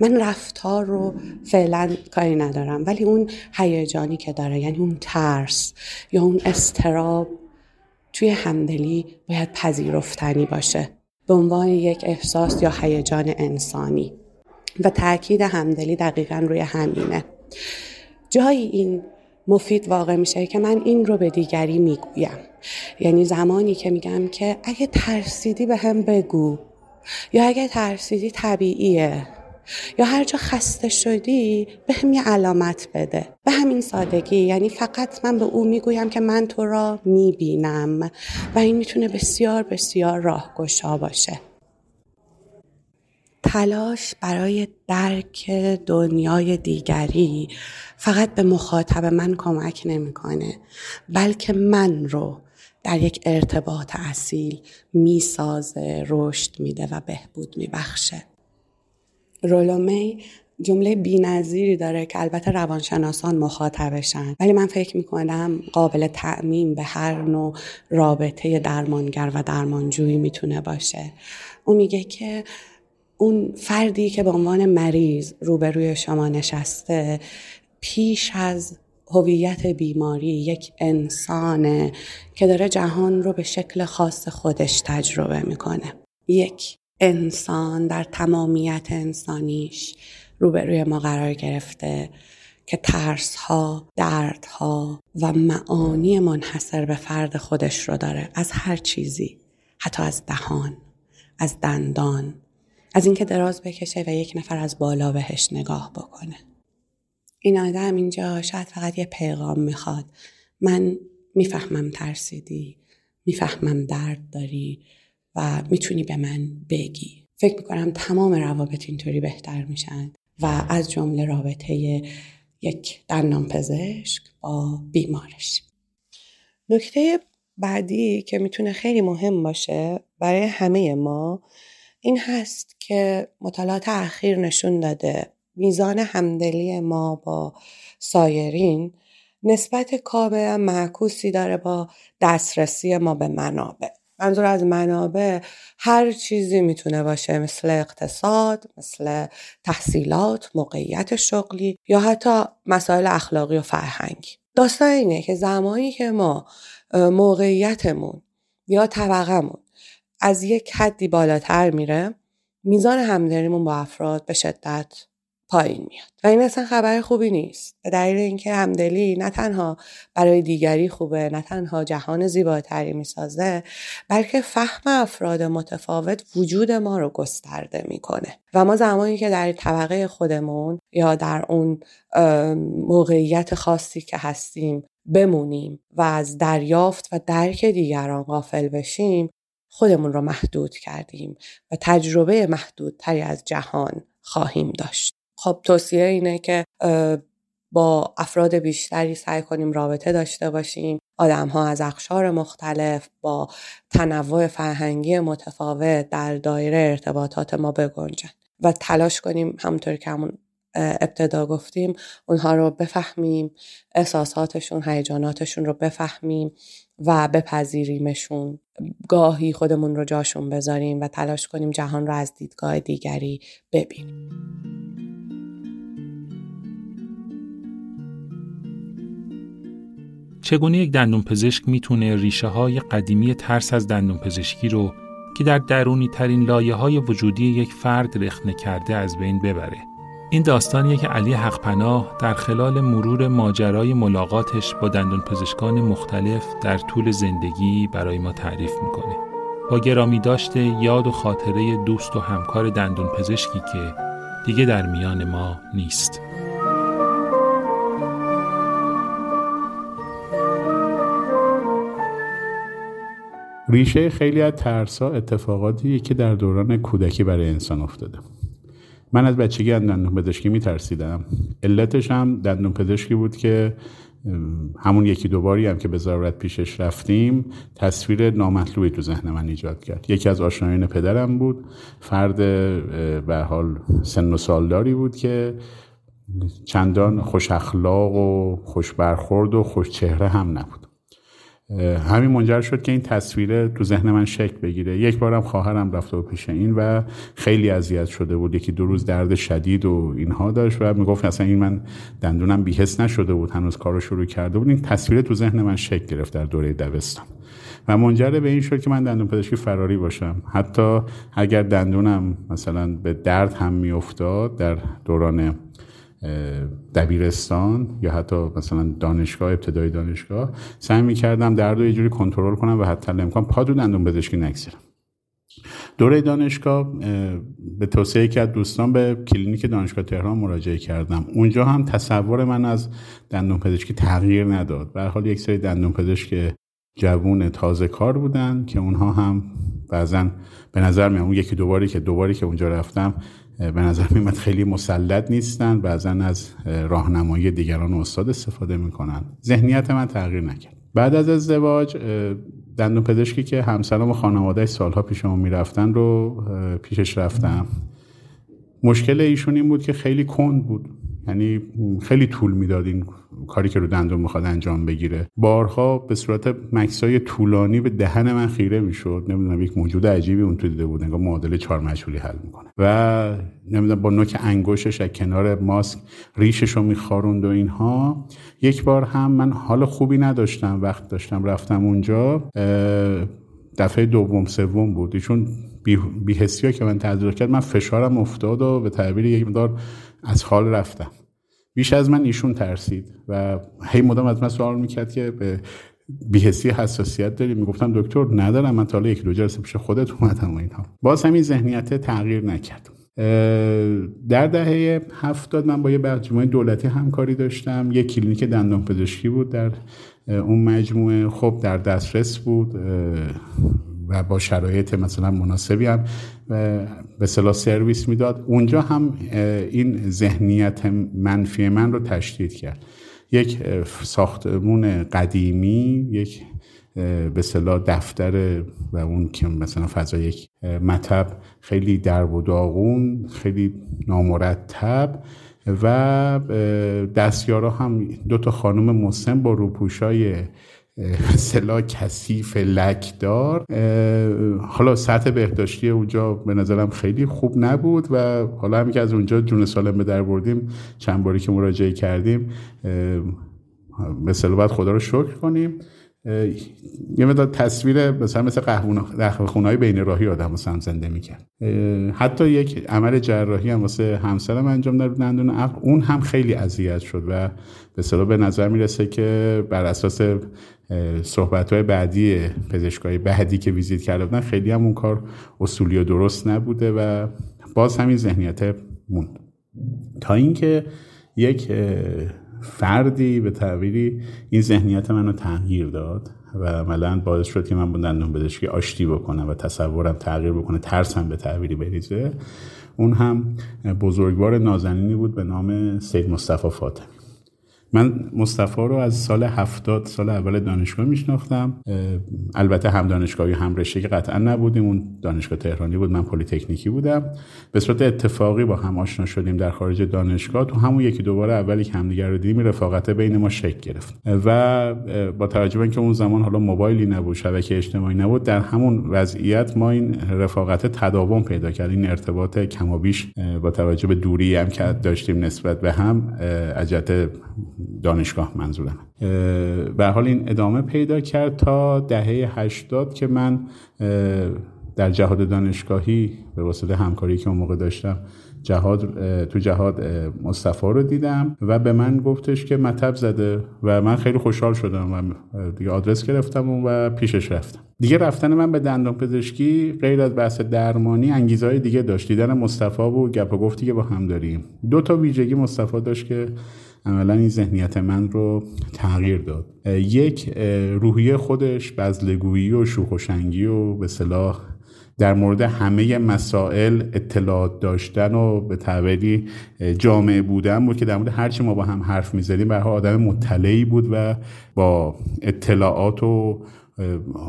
من رفتار رو فعلا کاری ندارم ولی اون هیجانی که داره یعنی اون ترس یا اون استراب توی همدلی باید پذیرفتنی باشه. به عنوان یک احساس یا هیجان انسانی. و تاکید همدلی دقیقا روی همینه. جایی این مفید واقع میشه که من این رو به دیگری می‌گویم. یعنی زمانی که میگم که اگه ترسیدی به هم بگو یا اگه ترسیدی طبیعیه. یا هر جا خسته شدی به هم یه علامت بده. به همین سادگی یعنی فقط من به او می‌گویم که من تو را می‌بینم و این می‌تونه بسیار بسیار راهگشا باشه. تلاش برای درک دنیای دیگری فقط به مخاطب من کمک نمی‌کنه بلکه من رو در یک ارتباط اصیل می‌سازه رشد میده و بهبود میبخشه. رولومی جمله بینظیری داره که البته روانشناسان مخاطبشن. ولی من فکر می‌کنم قابل تعمین به هر نوع رابطه درمانگر و درمانجویی می‌تونه باشه. او میگه که اون فردی که به عنوان مریض روبروی شما نشسته پیش از هویت بیماری یک انسانه که داره جهان رو به شکل خاص خودش تجربه می‌کنه. یک انسان در تمامیت انسانیش روبروی ما قرار گرفته که ترس ها، درد ها و معانی منحصر به فرد خودش رو داره. از هر چیزی. حتی از دهان از دندان از اینکه دراز بکشه و یک نفر از بالا بهش نگاه بکنه. این آدم اینجا شاید فقط یه پیغام می‌خواد. من می‌فهمم ترسیدی می‌فهمم درد داری و می‌تونی به من بگی. فکر می‌کنم تمام روابط اینطوری بهتر میشن و از جمله رابطه یک دندان پزشک با بیمارش. نکته بعدی که می‌تونه خیلی مهم باشه برای همه ما این هست که مطالعات اخیر نشون داده میزان همدلی ما با سایرین نسبت کابه معکوسی داره با دسترسی ما به منابع. منظور از منابع هر چیزی می‌تونه باشه مثل اقتصاد، مثل تحصیلات، موقعیت شغلی یا حتی مسائل اخلاقی و فرهنگی. داستان اینه که زمانی که ما موقعیتمون یا طبقمون از یک حدی بالاتر میره میزان همدلیمون با افراد به شدت پایین میاد. و این اصلا خبر خوبی نیست. به دلیل اینکه همدلی نه تنها برای دیگری خوبه نه تنها جهان زیباتری می‌سازه بلکه فهم افراد متفاوت وجود ما رو گسترده می‌کنه. و ما زمانی که در طبقه خودمون یا در اون موقعیت خاصی که هستیم بمونیم و از دریافت و درک دیگران غافل بشیم خودمون رو محدود کردیم و تجربه محدودتری از جهان خواهیم داشت. خب توصیه اینه که با افراد بیشتری سعی کنیم رابطه داشته باشیم. آدم ها از اقشار مختلف با تنوع فرهنگی متفاوت در دایره ارتباطات ما بگنجن و تلاش کنیم همونطور که همون ابتدا گفتیم اونها رو بفهمیم احساساتشون هیجاناتشون رو بفهمیم و بپذیریمشون. گاهی خودمون رو جاشون بذاریم و تلاش کنیم جهان رو از دیدگاه دیگری ببینیم. چگونه یک دندون پزشک می‌تونه ریشه های قدیمی ترس از دندون پزشکی رو که در درونی ترین لایه های وجودی یک فرد رخنه کرده از بین ببره؟ این داستانیه که علی حقپناه در خلال مرور ماجرای ملاقاتش با دندون پزشکان مختلف در طول زندگی برای ما تعریف می‌کنه. با گرامی داشته یاد و خاطره دوست و همکار دندون پزشکی که دیگه در میان ما نیست. ریشه خیلی از ترسا اتفاقاتی که در دوران کودکی برای انسان افتاده. من از بچگی از دندون پزشکی میترسیدم. علتش هم دندون پزشکی بود که همون یکی دوباری هم که به ضرورت پیشش رفتیم تصویر نامطلوبی تو ذهن من ایجاد کرد. یکی از آشنایان پدرم بود. فرد به حال سن و سالداری بود که چندان خوش اخلاق و خوش برخورد و خوش چهره هم نبود. همین منجر شد که این تصویر تو ذهن من شکل بگیره. یک بارم خواهرم رفته و پیش این و خیلی اذیت شده بود. یکی دو روز درد شدید و اینها داشت و می‌گفت اصلا این من دندونم بیهس نشده بود. هنوز کارو شروع کرده بود. این تصویر تو ذهن من شکل گرفت در دوره دبستان. و منجر به این شد که من دندون پزشکی فراری باشم. حتی اگر دندونم مثلا به درد هم میافتاد در دوران دبیرستان یا حتی مثلا دانشگاه ابتدای دانشگاه سعی می‌کردم درد رو یه جوری کنترل کنم و حتی امکان پا دو دندون پزشکی نگذارم. دوره دانشگاه به توصیه که از دوستان به کلینیک دانشگاه تهران مراجعه کردم. اونجا هم تصور من از دندون پزشکی تغییر نداد. به حال یک سری دندون پزشک جوون تازه کار بودن که اونها هم بعضا به نظر می اون یکی دوباری که دوباری که اونجا رفتم به نظر میمد خیلی مسلط نیستن بعضا از راهنمایی دیگران استاد استفاده می‌کنن. ذهنیت من تغییر نکرد. بعد از ازدواج دندون پزشکی که همسرم و خانواده سالها پیشمون می‌رفتن رو پیشش رفتم. مشکل ایشون این بود که خیلی کند بود. یعنی خیلی طول می‌داد این کاری که رو دندون می‌خواد انجام بگیره. بارها به صورت مکسای طولانی به دهن من خیره می‌شد. نمی‌دونم یک موجود عجیبی اون تو دیده بود انگار معادله چهار مجهولی حل می‌کنه. و نمی‌دونم با نوک انگشتش از کنار ماسک ریشش رو میخاروند و اینها. یک بار هم من حال خوبی نداشتم وقت داشتم رفتم اونجا. دفعه دوم سوم بود. ایشون بیهستی ها که من تجربه کرد من فشارم افتاد و به تعبیر یک مدار از حال رفتم. بیش از من ایشون ترسید و هی مدام از من سوال می‌کرد که به بیهسی حساسیت داری؟ می‌گفتم دکتر ندارم من تا یک دو جلسه پیش خودت اومدم و اینها. باز همین ذهنیت تغییر نکرد. در دهه هفتاد من با یه مجموعه دولتی همکاری داشتم. یه کلینیک دندان پزشکی بود در اون مجموعه. خب در دسترس بود و با شرایط مثلا مناسبی هم به صلاح سرویس می‌داد. اونجا هم این ذهنیت منفی من رو تشدید کرد. یک ساختمون قدیمی یک به صلاح دفتر و اون که مثلا فضا یک مطب خیلی درب و داغون خیلی نامرتب و دستیارا هم دو تا خانم مسن با روپوشای سلا کثیف لکدار حالا سطح بهداشتی اونجا به نظرم خیلی خوب نبود و حالا همین که از اونجا جون سالم به در بردیم چند باری که مراجعه کردیم مثلا باید خدا رو شکر کنیم. یه مداد تصویر مثلا مثل قهوه بین راهی آدم هم زنده می‌کرد. حتی یک عمل جراحی هم واسه همسرم انجام داد اون هم خیلی اذیت شد و به به نظر می‌رسه که بر اساس صحبت های بعدی پزشکای بعدی که ویزیت کرده بودن خیلی هم اون کار اصولی و درست نبوده و باز همین ذهنیت موند. تا اینکه یک فردی به تعبیری این ذهنیت منو تغییر داد و عملا باعث شد که من با دندون پزشکی آشتی بکنم و تصورم تغییر بکنه ترسم به تعبیری بریزه اون هم بزرگوار نازنینی بود به نام سید مصطفی فاطمی. من مصطفی رو از سال هفتاد سال اول دانشگاه میشناختم. البته هم دانشگاهی هم رشته که قطعا نبودیم. اون دانشگاه تهرانی بود من پلیتکنیکی بودم. به صورت اتفاقی با هم آشنا شدیم در خارج دانشگاه. تو همون یکی دوباره اولی که همدیگر رو دیدیم رفاقت بین ما شکل گرفت. و با توجه به اینکه اون زمان حالا موبایلی نبود شبکه اجتماعی نبود در همون وضعیت ما این رفاقت تداوم پیدا کرد. این ارتباط کمابیش با توجه به دوری هم که داشتیم نسبت به هم اجت دانشگاه منظورم. به حال این ادامه پیدا کرد تا دهه هشتاد که من در جهاد دانشگاهی به واسطه همکاری که اون موقع داشتم جهاد تو جهاد مصطفی رو دیدم و به من گفتش که مطب زده و من خیلی خوشحال شدم و دیگه آدرس گرفتم و پیشش رفتم. دیگه رفتن من به دندان پزشکی غیر از بحث درمانی انگیزه های دیگه داشت. دیدن مصطفی و گپ و گفتی که با هم داریم. دو تا ویژگی مصطفی داشت که عملا این ذهنیت من رو تغییر داد. یک روحیه خودش بزلگویی و شوخوشنگی و به صلاح در مورد همه مسائل اطلاعات داشتن و به تعبیری جامعه بودن بود که در مورد هرچی ما با هم حرف می‌زدیم برای آدم مطلعی بود و با اطلاعات و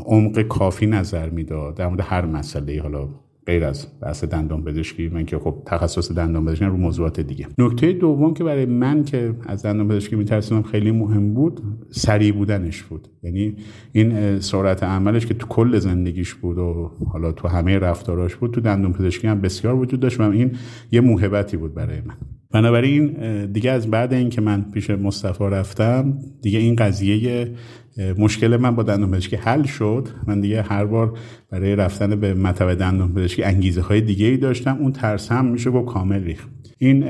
عمق کافی نظر می‌داد در مورد هر مسئله حالا غیر از بحث دندان پزشکی من که خب تخصص دندان پزشکی رو موضوعات دیگه. نکته دوم که برای من که از دندان پزشکی میترسیدم خیلی مهم بود سریع بودنش بود. یعنی این سرعت عملش که تو کل زندگیش بود و حالا تو همه رفتاراش بود تو دندان پزشکی هم بسیار وجود داشت و این یه موهبتی بود برای من. بنابراین دیگه از بعد اینکه من پیش مصطفی رفتم دیگه این قضیه مشکل من با دندون پزشکی حل شد. من دیگه هر بار برای رفتن به مطب دندون پزشکی انگیزه های دیگه ای داشتم. اون ترس هم میشه گفت کامل ریخت. این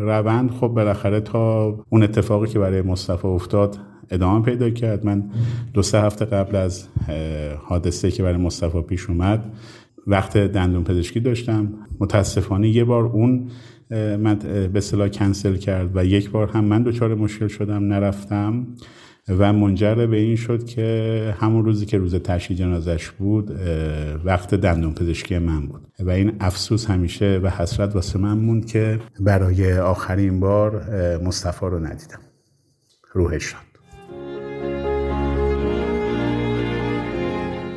روند خب بالاخره تا اون اتفاقی که برای مصطفی افتاد ادامه پیدا کرد. من دو سه هفته قبل از حادثه که برای مصطفی پیش اومد وقت دندون پزشکی داشتم. متاسفانه یه بار اون من به صلاح کنسل کرد و یک بار هم من دچار مشکل شدم نرفتم. و منجر به این شد که همون روزی که روز تشییع جنازش بود وقت دندون پزشکی من بود. و این افسوس همیشه و حسرت واسه من موند که برای آخرین بار مصطفی رو ندیدم. روحش شد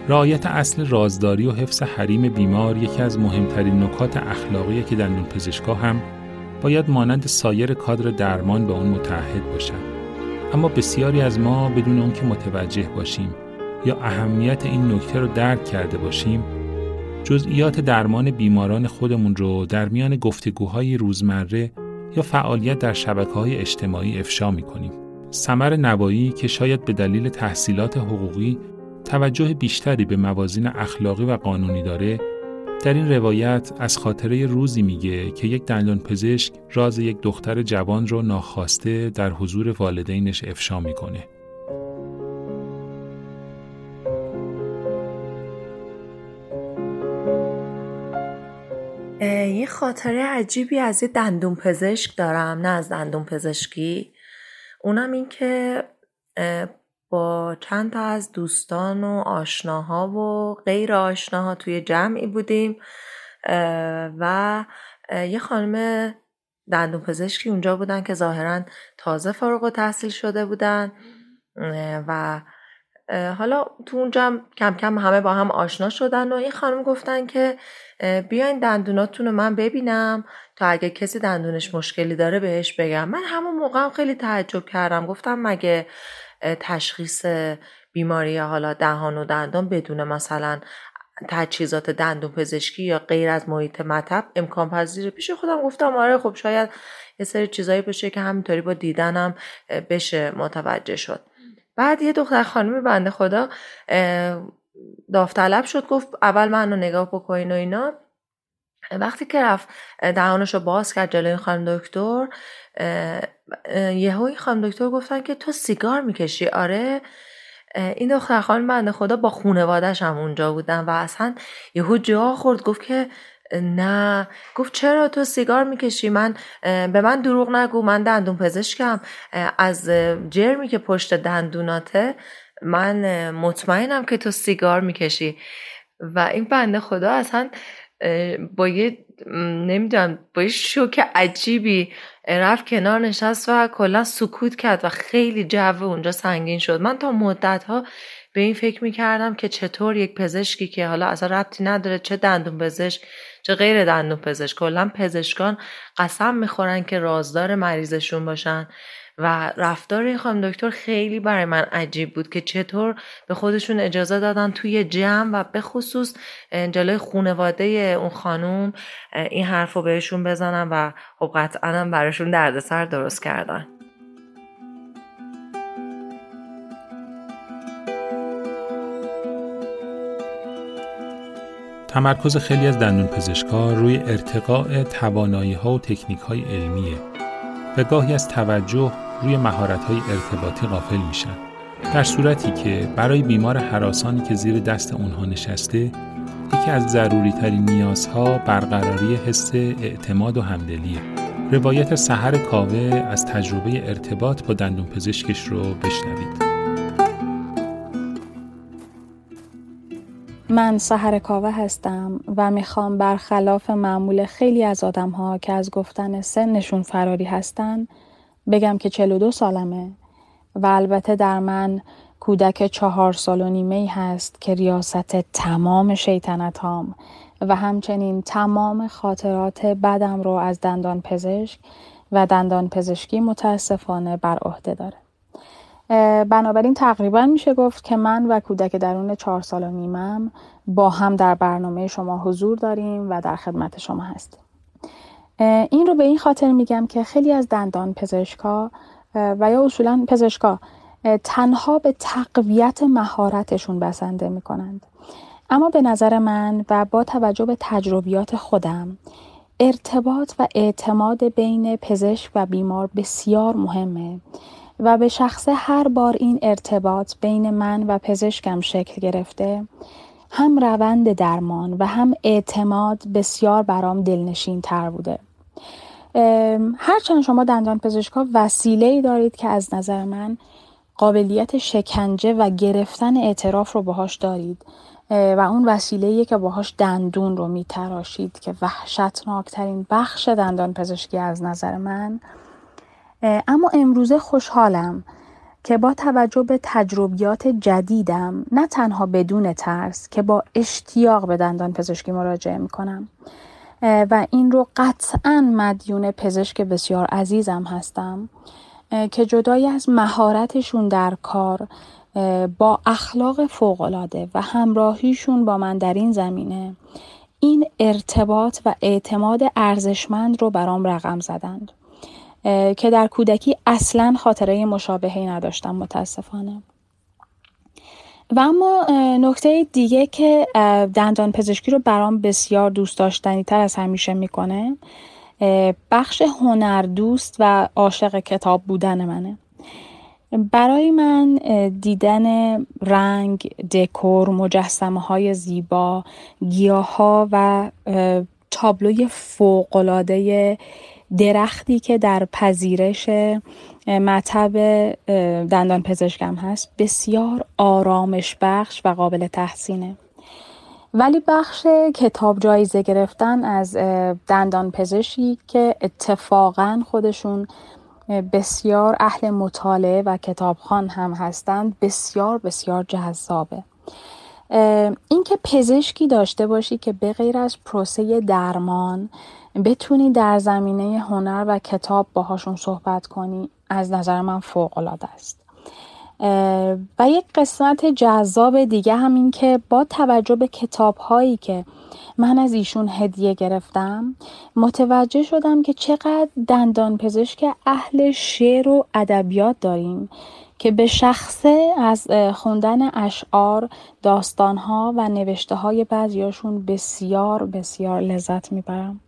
رعایت اصل رازداری و حفظ حریم بیمار یکی از مهمترین نکات اخلاقی که دندون پزشکا هم باید مانند سایر کادر درمان به اون متعهد باشند. اما بسیاری از ما بدون اون که متوجه باشیم یا اهمیت این نکته رو درک کرده باشیم جزئیات درمان بیماران خودمون رو در میان گفتگوهای روزمره یا فعالیت در شبکه های اجتماعی افشا می کنیم. سمر نوایی که شاید به دلیل تحصیلات حقوقی توجه بیشتری به موازین اخلاقی و قانونی داره در این روایت از خاطره روزی میگه که یک دندان پزشک راز یک دختر جوان رو ناخواسته در حضور والدینش افشا می‌کنه. یه خاطره عجیبی از یه دندون پزشک دارم نه از دندون پزشکی اونم این که با چند تا از دوستان و آشناها و غیر آشناها توی جمعی بودیم و یه خانم دندون پزشکی اونجا بودن که ظاهرا تازه فارغ و تحصیل شده بودن. و حالا تو اونجا کم کم همه با هم آشنا شدن و این خانم گفتن که بیاین دندوناتون رو من ببینم تا اگه کسی دندونش مشکلی داره بهش بگم. من همون موقع خیلی تعجب کردم. گفتم مگه تشخیص بیماری حالا دهان و دندان بدون مثلا تجهیزات دندون پزشکی یا غیر از محیط مطب امکان پذیره پیش خودم گفتم آره خب شاید یه سری چیزایی باشه که همینطوری با دیدنم بشه متوجه شد. بعد یه دختر خانمی بنده خدا داوطلب شد گفت اول منو نگاه بکنین و اینا. وقتی که رفت دهانش رو باز کرد جلوی خانم دکتر یهو این خانم دکتر گفتن که تو سیگار می‌کشی؟ آره. این دختر خانم بنده خدا با خونوادش هم اونجا بودن و اصلا یهو جا خورد گفت که نه. گفت چرا تو سیگار می‌کشی؟ من به من دروغ نگو من دندون پزشکم. از جرمی که پشت دندوناته من مطمئنم که تو سیگار می‌کشی. و این بنده خدا اصلا با یه نمی‌دونم با یه شوک عجیبی رفت کنار نشست و کلا سکوت کرد و خیلی جو اونجا سنگین شد. من تا مدت ها به این فکر می‌کردم که چطور یک پزشکی که حالا اصلا ربطی نداره چه دندون پزشک چه غیر دندون پزشک کلا پزشکان قسم می‌خورن که رازدار مریضشون باشن. و رفتار خانم دکتر خیلی برای من عجیب بود که چطور به خودشون اجازه دادن توی جمع و به خصوص جلوی خونواده اون خانوم این حرف رو بهشون بزنن و خب قطعا براشون دردسر درست کردن. تمرکز خیلی از دندون پزشکا روی ارتقاء توانایی ها و تکنیک های علمیه. و گاهی از توجه روی مهارت های ارتباطی غافل میشن. در صورتی که برای بیمار حراسانی که زیر دست اونها نشسته یکی از ضروری ترین نیازها برقراری حس اعتماد و همدلیه. روایت سحر کاوه از تجربه ارتباط با دندون پزشکش رو بشنوید. من سحر کاوه هستم و می‌خوام برخلاف معمول خیلی از آدم ها که از گفتن سنشون فراری هستن بگم که 42 سالمه و البته در من کودک چهار سال و نیمه هست که ریاست تمام شیطنت هام و همچنین تمام خاطرات بدم رو از دندان پزشک و دندان پزشکی متاسفانه بر عهده داره. بنابراین تقریبا میشه گفت که من و کودک درون چهار سال و نیمم با هم در برنامه شما حضور داریم و در خدمت شما هستیم. این رو به این خاطر میگم که خیلی از دندان پزشکا و یا اصولا پزشکا تنها به تقویت مهارتشون بسنده می‌کنند. اما به نظر من و با توجه به تجربیات خودم ارتباط و اعتماد بین پزشک و بیمار بسیار مهمه و به شخص هر بار این ارتباط بین من و پزشکم شکل گرفته هم روند درمان و هم اعتماد بسیار برام دلنشین تر بوده هرچند شما دندان پزشکا وسیله ای دارید که از نظر من قابلیت شکنجه و گرفتن اعتراف رو باهاش دارید و اون وسیله که باهاش دندون رو میتراشید که وحشتناکترین بخش دندان پزشکی از نظر من. اما امروزه خوشحالم که با توجه به تجربیات جدیدم نه تنها بدون ترس که با اشتیاق به دندان پزشکی مراجعه می‌کنم و این رو قطعا مدیون پزشک بسیار عزیزم هستم که جدای از مهارتشون در کار با اخلاق فوقالعاده و همراهیشون با من در این زمینه این ارتباط و اعتماد ارزشمند رو برام رقم زدند. که در کودکی اصلا خاطره مشابهی نداشتم متاسفانه. و اما نکته دیگه که دندان پزشکی رو برام بسیار دوست داشتنی تر از همیشه می‌کنه بخش هنر دوست و عاشق کتاب بودن منه. برای من دیدن رنگ، دکور، مجسمه های زیبا، گیاه ها و تابلوی فوقلاده درختی که در پذیرش مطب دندان پزشکم هست بسیار آرامش بخش و قابل تحسینه. ولی بخش کتاب جایزه گرفتن از دندان پزشکی که اتفاقا خودشون بسیار اهل مطالعه و کتابخان هم هستند بسیار بسیار جذابه. اینکه پزشکی داشته باشی که به غیر از پروسه درمان بتونی در زمینه هنر و کتاب باهاشون صحبت کنی از نظر من فوق العاده است و یک قسمت جذاب دیگه همین که با توجه به کتاب هایی که من از ایشون هدیه گرفتم متوجه شدم که چقدر دندان پزشک اهل شعر و ادبیات داریم که به شخصه از خوندن اشعار، داستانها و نوشته های بعضیاشون بسیار بسیار لذت می‌برم.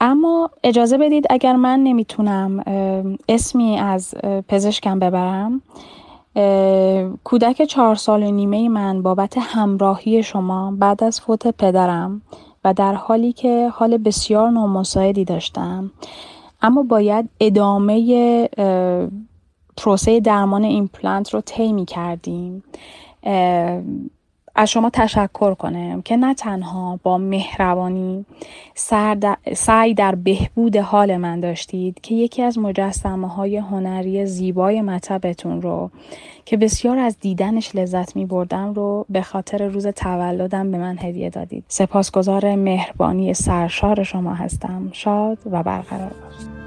اما اجازه بدید اگر من نمی‌تونم اسمی از پزشکم ببرم کودک چهار سال و نیمه من بابت همراهی شما بعد از فوت پدرم و در حالی که حال بسیار نامساعدی داشتم اما باید ادامه پروسه درمان ایمپلنت رو طی کردیم از شما تشکر کنم که نه تنها با مهربانی سعی در بهبود حال من داشتید که یکی از مجسمه های هنری زیبای مطبتون رو که بسیار از دیدنش لذت می بردم رو به خاطر روز تولدم به من هدیه دادید. سپاسگزار مهربانی سرشار شما هستم. شاد و برقرار باشید.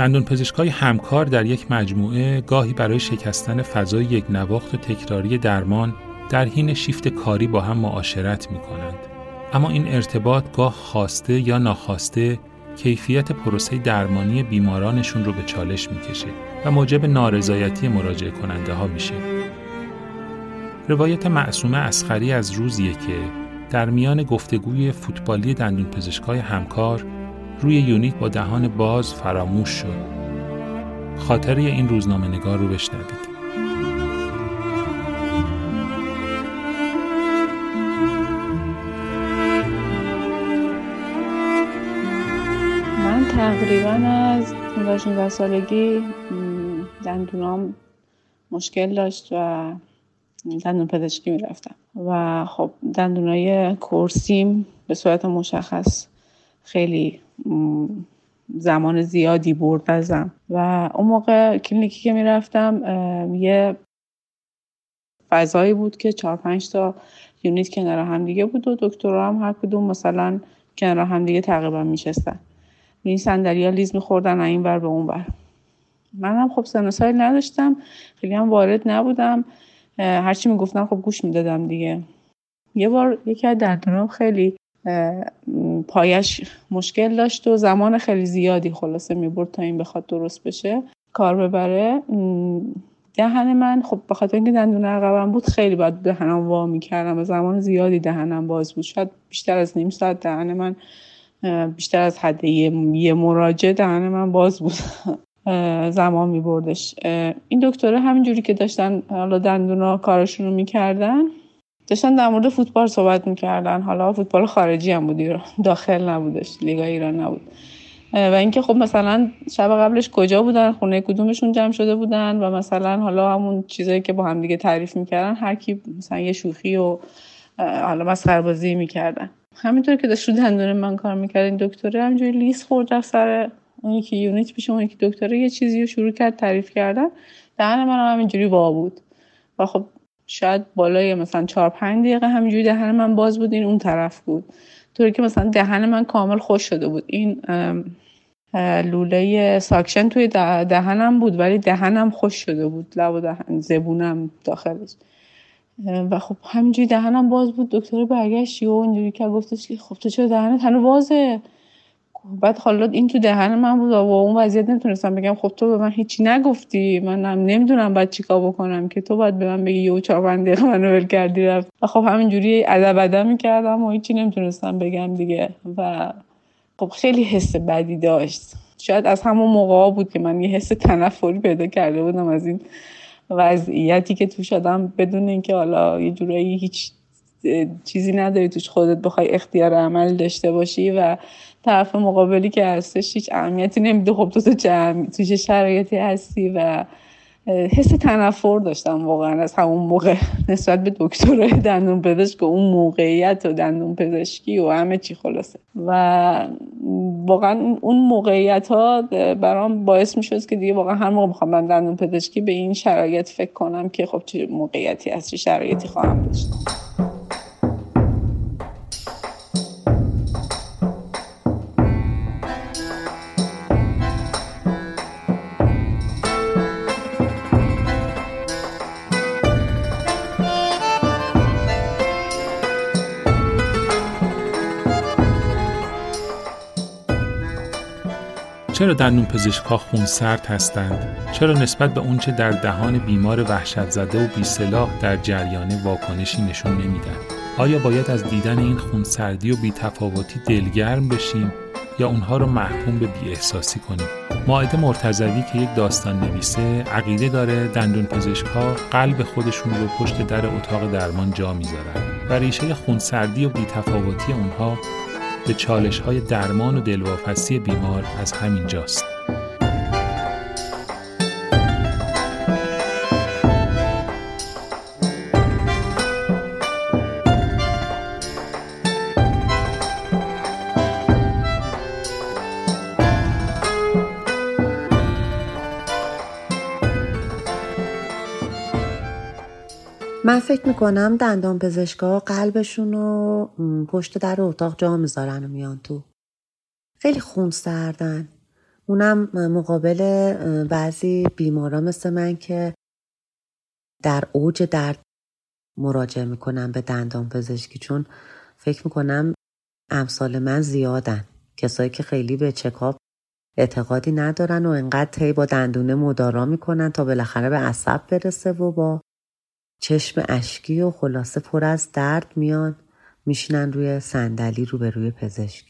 دندون پزشکای همکار در یک مجموعه گاهی برای شکستن فضای یک نواخت و تکراری درمان در حین شیفت کاری با هم معاشرت می کنند. اما این ارتباط گاه خواسته یا ناخواسته کیفیت پروسه درمانی بیمارانشون رو به چالش می‌کشه و موجب نارضایتی مراجعه کننده ها میشه. روایت معصومه اسخری از روزیه که در میان گفتگوی فوتبالی دندون پزشکای همکار روی یونیت با دهان باز فراموش شد. خاطره این روزنامه نگار رو بشنوید. من تقریبا از 15 سالگی دندونام مشکل داشت و دندون پزشکی می‌رفتم و خب دندونای کرسیم به صورت مشخص خیلی زمان زیادی برد ازم. و اون موقع کلینیکی که می‌رفتم یه فضایی بود که چهار پنج تا یونیت کنار هم دیگه بود و دکترها هم هر کدوم مثلا کنار هم دیگه تقریبا میشستن. این صندلی ها لیز میخوردن این بر به اون بر من هم خب سن سال نداشتم خیلی هم وارد نبودم. هرچی می‌گفتم خب گوش می‌دادم دیگه. یه بار یکی از دندونام خیلی پایش مشکل داشت و زمان خیلی زیادی خلاصه می‌برد تا این بخواد درست بشه. کار ببره. دهن من خب به خاطر اینکه دندون عقبم بود خیلی باید دهنم وا می‌کردم و زمان زیادی دهنم باز بود. شاید بیشتر از نیم ساعت دهن من بیشتر از حد یه مراجعه دهن من باز بود. زمان میبردش. این دکتره همینجوری که داشتن حالا دندونا کارشون رو می‌کردن داشتن در مورد فوتبال صحبت می‌کردن. حالا فوتبال خارجی هم بود داخل نبودش لیگا ایران نبود. و اینکه خب مثلا شب قبلش کجا بودن؟ خونه کدومشون جمع شده بودن؟ و مثلا حالا همون چیزایی که با هم دیگه تعریف می‌کردن هر کی مثلا یه شوخی و حالا مسخره بازی می‌کردن. همینطور که داشت رو دندون من کار می‌کرد این دکتره همینجوری لیس خورد سر اون یکی یونیت پیش اون یکی دکتره یه چیزی رو شروع کرد تعریف کردن. دهن من هم همینجوری وا بود. و خب شاید بالای مثلا چهار پنج دقیقه همینجوری دهن من باز بود این اون طرف بود. طوری که مثلا دهن من کامل خوش شده بود. این لوله ساکشن توی دهنم بود ولی دهنم خوش شده بود. لب و دهن زبونم داخلش. و خب همینجوری دهنم باز بود. دکتر برگشت و اینجوری که گفتش که خب تو چرا دهنت هنو بازه؟ بعد حالا این تو دهن من بود و اون وضعیت نمی‌تونستم بگم. خب تو به من هیچی نگفتی. منم نمی‌دونم باید چیکار بکنم که تو باید به من بگی یه چهار پنج دقیقه منو ول کردی رفت. و خب همینجوری ادب ادب می‌کردم و هیچی نمی‌تونستم بگم دیگه. و خب خیلی حس بدی داشت. شاید از همون موقع بود که من یه حس تنفری پیدا کرده بودم از این وضعیتی که تو شدم بدون اینکه حالا یه جورایی هیچ چیزی نداری توش خودت بخوای اختیار عمل داشته باشی و طرف مقابلی که هستش هیچ اهمیتی نمیده. خب تو تو چه شرایطی هستی و حس تنفر داشتم واقعا از همون موقع. نسبت به دکتر دندون پزشک و اون موقعیت و دندون پزشکی و همه چی خلاصه. و واقعا اون موقعیت ها برام باعث می که دیگه واقعا هر موقع می‌خوام من دندون پزشکی به این شرایط فکر کنم که خب چه موقعیتی هست چه شرایطی خواهم داشت. چرا دندون پزشک ها خونسرد هستند؟ چرا نسبت به اونچه در دهان بیمار وحشت زده و بیسلاح در جریان واکنشی نشون نمیدن؟ آیا باید از دیدن این خونسردی و بیتفاوتی دلگرم بشیم یا اونها رو محکوم به بیاحساسی کنیم؟ ماعده مرتضوی که یک داستان نویسه عقیده داره دندون پزشک ها قلب خودشون رو پشت در اتاق درمان جا می‌ذارن و ریشه خونسردی و بیتفاوتی اونها به چالش های درمان و دلواپسی بیمار از همین جاست. من فکر می‌کنم دندان پزشکا قلبشون رو پشت در اتاق جا می‌ذارن و میان تو. خیلی خون سردن. اونم مقابل بعضی بیمارا مثل من که در اوج درد مراجعه می‌کنم به دندان پزشکی. چون فکر می‌کنم امثال من زیادن. کسایی که خیلی به چکاپ اعتقادی ندارن و انقدر طی با دندونه مدارا می‌کنن تا بالاخره به عصب برسه و با چشم اشکی و خلاصه پر از درد میان میشینن روی صندلی روی پزشک.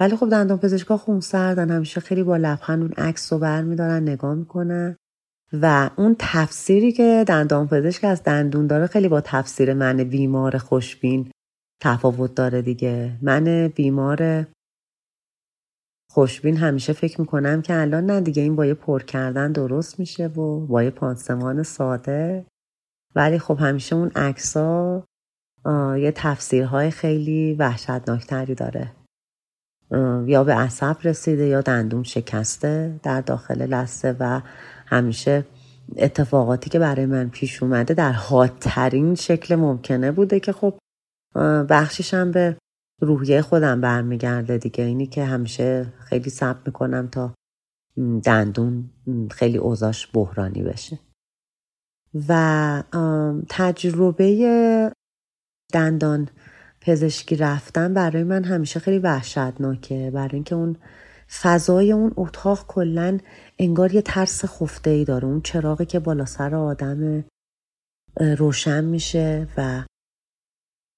ولی خب دندان پزشکا خون سردن همیشه خیلی با لبخند اون عکس رو برمیدارن نگاه می‌کنن. و اون تفسیری که دندان پزشک از دندون داره خیلی با تفسیر من بیمار خوشبین تفاوت داره دیگه. من بیمار خوشبین همیشه فکر می‌کنم که الان نه دیگه این با یه پر کردن درست میشه و با یه پانسمان ساده. ولی خب همیشه اون عکسا یه تفسیرهای خیلی وحشتناکتری داره. یا به عصب رسیده یا دندون شکسته در داخل لسته و همیشه اتفاقاتی که برای من پیش اومده در حادترین شکل ممکنه بوده که خب بخشیشم به روحیه خودم برمیگرده دیگه. اینی که همیشه خیلی صبر می‌کنم تا دندون خیلی اوزاش بحرانی بشه. و تجربه دندان پزشکی رفتن برای من همیشه خیلی وحشتناکه. برای اینکه اون فضای اون اتاق کلا انگار یه ترس خفته ای داره. اون چراغی که بالا سر آدم روشن میشه و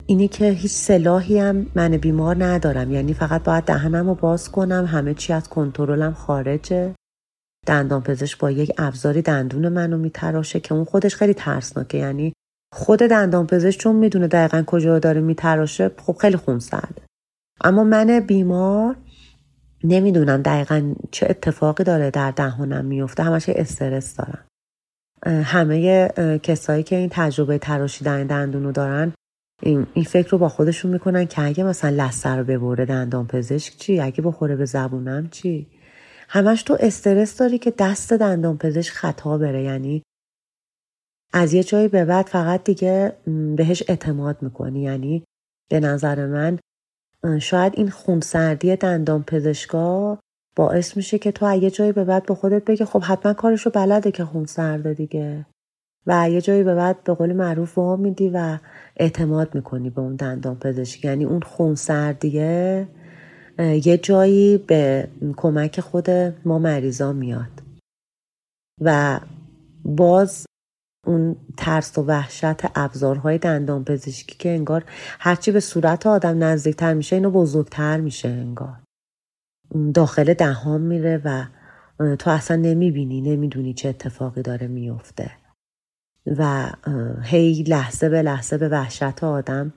اینی که هیچ سلاحی هم من بیمار ندارم. یعنی فقط باید دهنم رو باز کنم همه چی از کنترلم خارجه. دندان پزشک با یک ابزاری دندون منو میتراشه که اون خودش خیلی ترسناکه. یعنی خود دندان پزشک چون می‌دونه دقیقا کجا داره میتراشه خب خیلی خون سرده اما من بیمار نمی‌دونم دقیقا چه اتفاقی داره در دهانم میفته همش استرس دارم. همه کسایی که این تجربه تراشیدن دندون رو دارن این, این فکر رو با خودشون می‌کنن که اگه مثلا لسه رو ببره دندان پزشک چی؟ اگه بخوره به زبونم چی؟ همش تو استرس داری که دست دندان پزشک خطا بره. یعنی از یه جایی به بعد فقط دیگه بهش اعتماد می‌کنی. یعنی به نظر من شاید این خونسردی دندان پزشکا باعث میشه که تو یه جایی به بعد به خودت بگی خب حتما کارشو بلده که خونسرده دیگه. و یه جایی به بعد به قول معروف وا میدی و اعتماد می‌کنی به اون دندان پزشک. یعنی اون خونسردیه یه جایی به کمک خود ما مریضا میاد. و باز اون ترس و وحشت ابزارهای دندان پزشکی که انگار هرچی به صورت آدم نزدیکتر میشه اینو بزرگتر میشه انگار. داخل دهان میره و تو اصلا نمی‌بینی نمی‌دونی چه اتفاقی داره میفته و هی لحظه به لحظه به وحشت آدم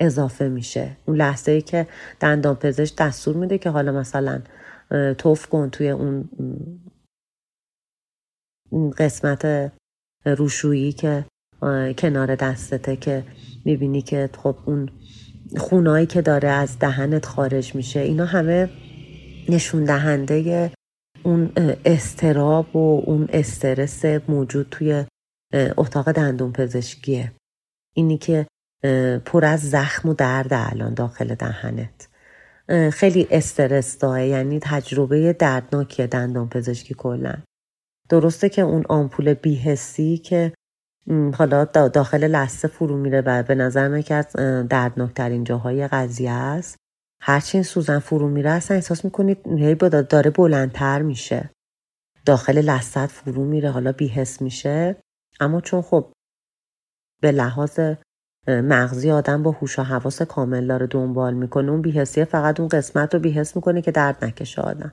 اضافه میشه. اون لحظه ای که دندان پزشک دستور میده که حالا مثلا توف کن توی اون قسمت روشویی که کنار دستته که می‌بینی که خب اون خونایی که داره از دهنت خارج میشه. اینا همه نشون دهنده اون استراب و اون استرس موجود توی اتاق دندون پزشکیه. اینی که پر از زخم و درد الان داخل دهنت. خیلی استرس داره یعنی تجربه دردناکی دندان پزشکی کلا. درسته که اون آمپول بیهسی که حالا داخل لسته فرو میره و به نظر من که از دردناکترین جاهای قضیه است. هرچی این سوزن فرو میره اصلا احساس می‌کنید هی داره بلندتر میشه. داخل لست فرو میره حالا بیهس میشه. اما چون خب به لحاظ مغزی آدم با هوش و حواس کامل داره دنبال می‌کنه. اون بیهسیه فقط اون قسمت رو بیهس می‌کنه که درد نکشه آدم.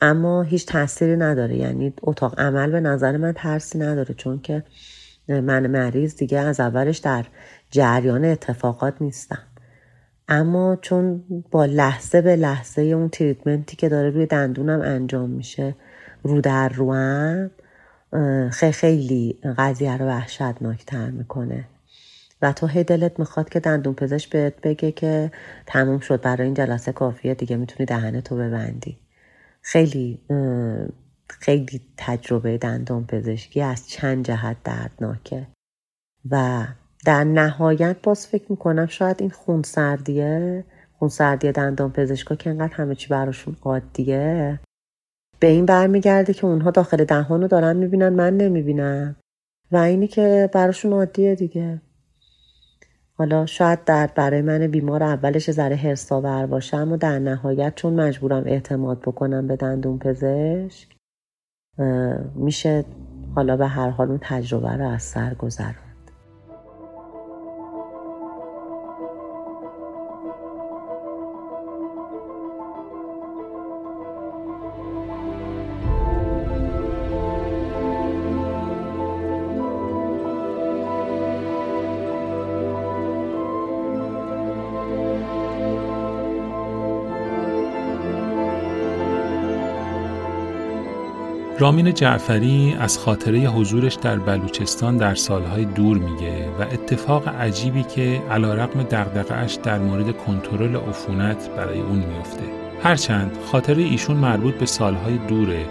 اما هیچ تاثیری نداره. یعنی اتاق عمل به نظر من ترسی نداره چون که من مریض دیگه از اولش در جریان اتفاقات نیستم. اما چون با لحظه به لحظه اون تریتمنتی که داره روی دندونم انجام میشه رو در روم خیلی قضیه رو وحشتناکتر می‌کنه. و تو هی دلت می‌خواد که دندون پزشک بهت بگه که تموم شد برای این جلسه کافیه دیگه می‌تونی دهنتو ببندی. خیلی خیلی تجربه دندان پزشکی از چند جهت دردناکه. و در نهایت باز فکر می‌کنم شاید این خونسردیه خونسردی دندان پزشکا که انقدر همه چی براشون عادیه به این برمیگرده که اونها داخل دهانو دارن می‌بینن من نمی‌بینم. و اینی که براشون عادیه دیگه. حالا شاید درد برای من بیمار اولش ذره هرساور باشه اما در نهایت چون مجبورم اعتماد بکنم به دندون پزشک میشه حالا به هر حال اون تجربه رو از سر گذرون. رامین جعفری از خاطره حضورش در بلوچستان در سالهای دور میگه و اتفاق عجیبی که علا رقم دقدقهش در مورد کنترل عفونت برای اون میفته. هرچند خاطره ایشون مربوط به سالهای دوره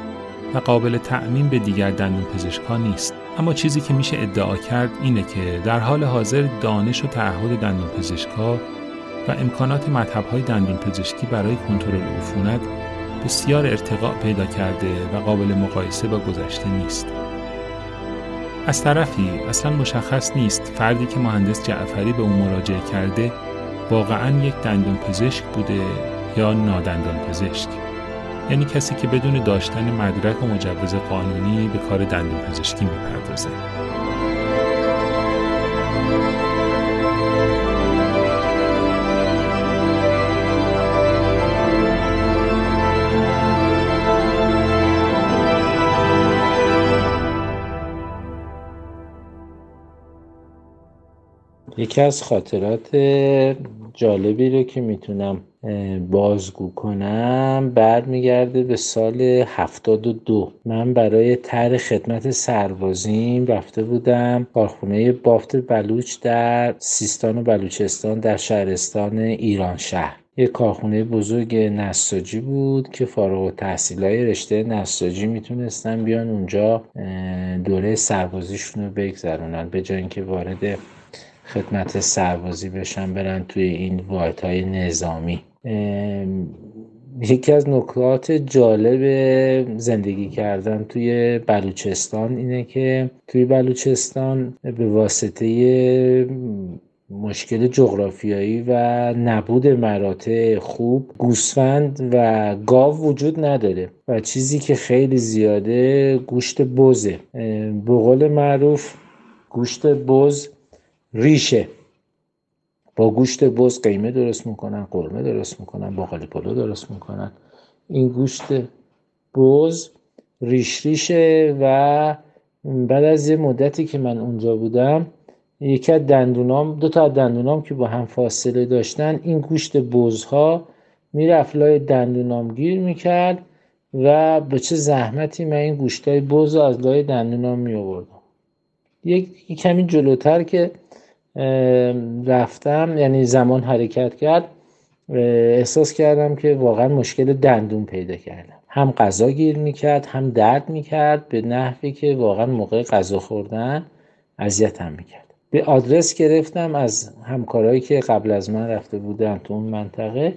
و قابل تعمین به دیگر دندون پزشکا نیست. اما چیزی که میشه ادعا کرد اینه که در حال حاضر دانش و تعهد دندون پزشکا و امکانات مطبهای دندون پزشکی برای کنترل عفونت بسیار ارتقاء پیدا کرده و قابل مقایسه با گذشته نیست. از طرفی اصلا مشخص نیست فردی که مهندس جعفری به او مراجعه کرده واقعا یک دندان پزشک بوده یا نادندان پزشک یعنی کسی که بدون داشتن مدرک و مجوز قانونی به کار دندان پزشکی می‌پردازه. یکی از خاطرات جالبی رو که می‌تونم بازگو کنم برمیگرده به سال 72 من برای طرح خدمت سربازیم رفته بودم کارخونه بافت بلوچ در سیستان و بلوچستان در شهرستان ایران شهر. یه کارخونه بزرگ نساجی بود که فارغ و تحصیل های رشته نساجی می‌تونستن بیان اونجا دوره سربازیشون رو بگذرونن. به جای اینکه وارد خدمت سربازی بشن برن توی این واحد های نظامی یکی از نکات جالب زندگی کردن توی بلوچستان اینه که توی بلوچستان به واسطه مشکل جغرافیایی و نبود مراتع خوب گوسفند و گاو وجود نداره و چیزی که خیلی زیاده گوشت بزه. به قول معروف گوشت بز ریشه. با گوشت بز قیمه درست می‌کنن قرمه درست می‌کنن باقالی پلو درست می‌کنن. این گوشت بز ریش ریشه و بعد از یه مدتی که من اونجا بودم یکی از دندونام دو تا از دندونام که با هم فاصله داشتن این گوشت بزها می‌رفت لای دندونام گیر می‌کرد و به چه زحمتی من این گوشتای بز از لای دندونام می آوردم یک کمی جلوتر که رفتم یعنی زمان حرکت کرد. احساس کردم که واقعا مشکل دندون پیدا کردم. هم غذا گیر می‌کرد هم درد می‌کرد به نحوی که واقعا موقع غذا خوردن اذیتم می‌کرد. به آدرس گرفتم از همکارهایی که قبل از من رفته بودن تو اون منطقه.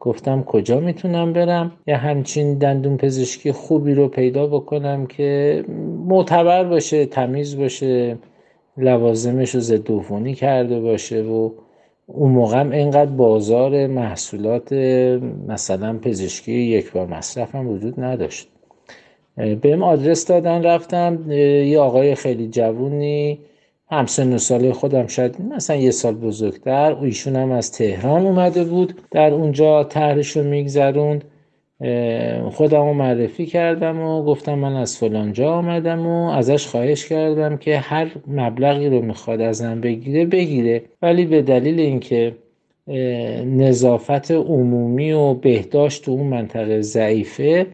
گفتم کجا می‌تونم برم؟ یا همچین دندون پزشکی خوبی رو پیدا بکنم که معتبر باشه تمیز باشه. لوازمش رو ضد کرده باشه و اون موقع هم اینقدر بازار محصولات مثلا پزشکی یک بار مصرف هم وجود نداشت. بهم آدرس دادن رفتم یه آقای خیلی جوونی همسن و ساله خودم شاید مثلا یه سال بزرگتر ایشون هم از تهران اومده بود در اونجا طرحش رو میگذروند. خودم معرفی کردم و گفتم من از فلانجا آمدم و ازش خواهش کردم که هر مبلغی رو می‌خواد ازم بگیره بگیره. ولی به دلیل اینکه نظافت عمومی و بهداشت تو اون منطقه ضعیفه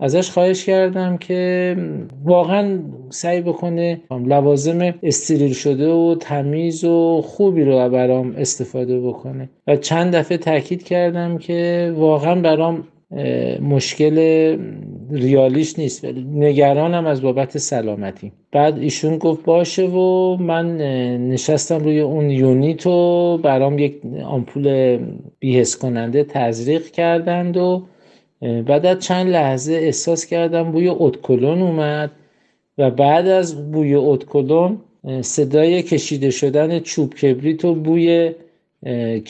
ازش خواهش کردم که واقعا سعی بکنه لوازم استریل شده و تمیز و خوبی رو برام استفاده بکنه. و چند دفعه تاکید کردم که واقعا برام مشکل ریالیش نیست نگرانم از بابت سلامتی. بعد ایشون گفت باشه و من نشستم روی اون یونیت و برام یک آمپول بیهس کننده تزریق کردند و بعد از چند لحظه احساس کردم بوی اتکلون اومد و بعد از بوی اتکلون صدای کشیده شدن چوب کبریت و بوی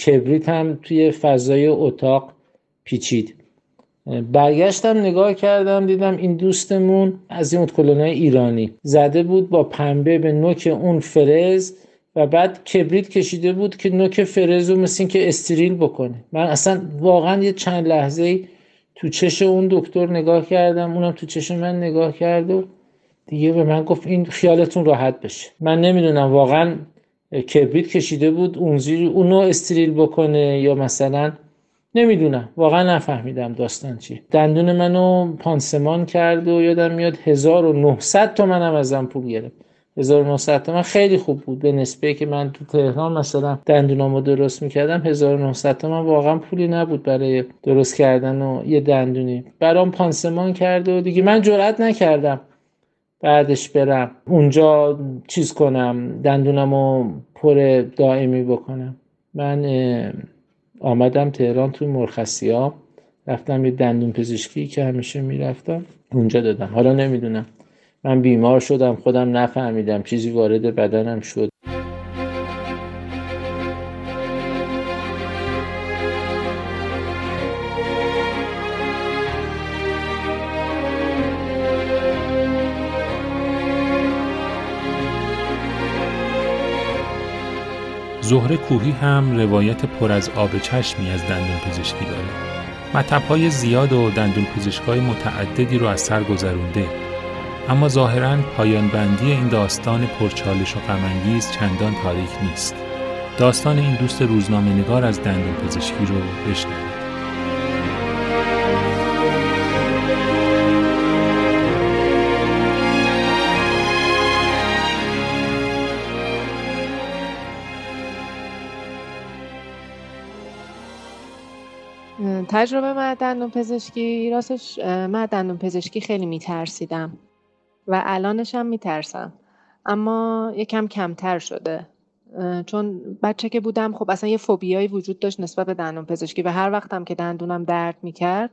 کبریت هم توی فضای اتاق پیچید. برگشتم نگاه کردم دیدم این دوستمون از این اتکلونای ایرانی زده بود با پنبه به نوک اون فرز و بعد کبریت کشیده بود که نوک فرز رو مثل که استریل بکنه. من اصلا واقعا یه چند لحظه تو چش اون دکتر نگاه کردم اونم تو چش من نگاه کرد و دیگه به من گفت این خیالتون راحت بشه. من نمی‌دونم واقعا کبریت کشیده بود اون زیر اونو استریل بکنه یا مثلا نمی‌دونم. واقعا نفهمیدم داستان چی. دندون منو پانسمان کرد و یادم میاد 1900 تومن هم ازم پول گرفت. 1900 تومن خیلی خوب بود. به نسبه که من تو تهران مثلا دندونامو درست می‌کردم 1900 تومن واقعا پولی نبود برای درست کردن و یه دندونی. برام پانسمان کرد و دیگه من جرئت نکردم بعدش برم. اونجا چیز کنم دندونمو پر دائمی بکنم. من آمدم تهران توی مرخصی ها رفتم یه دندون پزشکی که همیشه می‌رفتم اونجا دادم. حالا نمی‌دونم. من بیمار شدم خودم نفهمیدم. چیزی وارد بدنم شد. زهره کوهی هم روایت پر از آب چشمی از دندون پزشکی داره. مطبهای زیاد و دندون پزشکای متعددی رو از سر گذرونده. اما ظاهرا پایان بندی این داستان پرچالش و غمانگیز چندان تاریک نیست. داستان این دوست روزنامه نگار از دندون پزشکی رو بشنوید. تجربه من دندون پزشکی راستش من دندون پزشکی خیلی میترسیدم و الانش هم میترسم. اما یکم کمتر شده. چون بچه که بودم خب اصلا یه فوبیایی وجود داشت نسبت به دندون پزشکی و هر وقتم که دندونم درد می‌کرد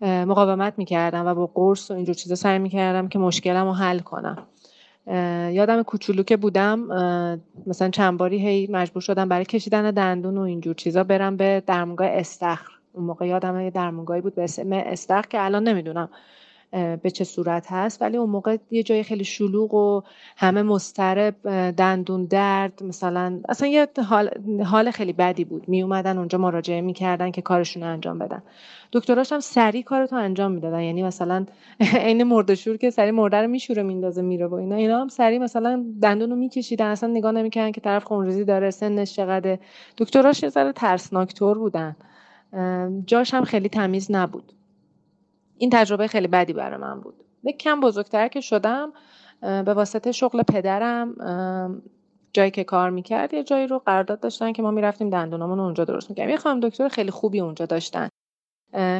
مقاومت می‌کردم و با قرص و اینجور چیزا سعی می‌کردم که مشکلم رو حل کنم. یادم کوچولو که بودم مثلا چند باری هی مجبور شدم برای کشیدن دندون و اینجور چیزا برم به درمانگاه استخر. اون موقع یادم یه درمانگاهی بود به اسم استخر که الان نمی‌دونم به چه صورت هست ولی اون موقع یه جای خیلی شلوغ و همه مسترب دندون درد مثلا اصلا یه حال, حال خیلی بدی بود. می اومدن اونجا مراجعه می‌کردن که کارشون انجام بدن. دکتراش هم سریع کارتو انجام می‌دادن. یعنی مثلا عین مردشور که سریع مرده رو میشوره میندازه میره و اینا. اینا هم سریع مثلا دندون رو میکشیدن. اصلا نگاه نمی‌کردن که طرف خونریزی داره سنش چقدره. دکتراش یه ذره ترسناک بودن. جاش هم خیلی تمیز نبود. این تجربه خیلی بدی برای من بود. یک کم بزرگتر که شدم به واسطه شغل پدرم جایی که کار می‌کرد یه جایی رو قرارداد داشتن که ما می‌رفتیم دندونامون اونجا درست می‌کردیم. یه خانم دکتر خیلی خوبی اونجا داشتن.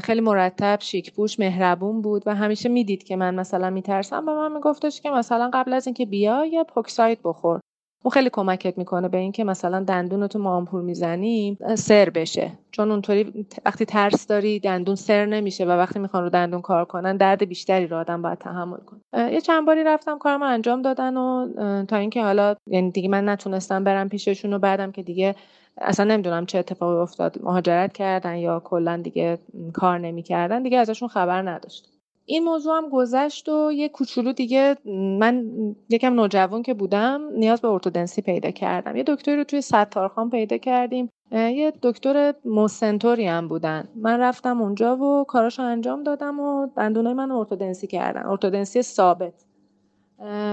خیلی مرتب شیک پوش مهربون بود و همیشه می‌دید که من مثلا میترسم. به من میگفتش که مثلا قبل از اینکه بیا یا پوکساید بخور. اون خیلی کمکت می‌کنه به اینکه مثلا دندونتو ما آمپول می‌زنیم سر بشه. چون اونطوری وقتی ترس داری دندون سر نمیشه و وقتی می‌خوان رو دندون کار کنن درد بیشتری رو آدم باید تحمل کنه. یه چند باری رفتم کارم انجام دادن و تا اینکه حالا یعنی دیگه من نتونستم برم پیششون و بعدم که دیگه اصلا نمی‌دونم چه اتفاقی افتاد. مهاجرت کردن یا کلا دیگه کار نمی‌کردن دیگه ازشون خبر نداشت. این موضوع هم گذشت و یه کوچولو دیگه من یکم نوجوان که بودم نیاز به ارتودنسی پیدا کردم. یه دکتری رو توی ستارخان پیدا کردیم. یه دکتر موسنتوری هم بودن. من رفتم اونجا و کاراشو انجام دادم و دندونای من ارتودنسی کردن. ارتودنسی ثابت.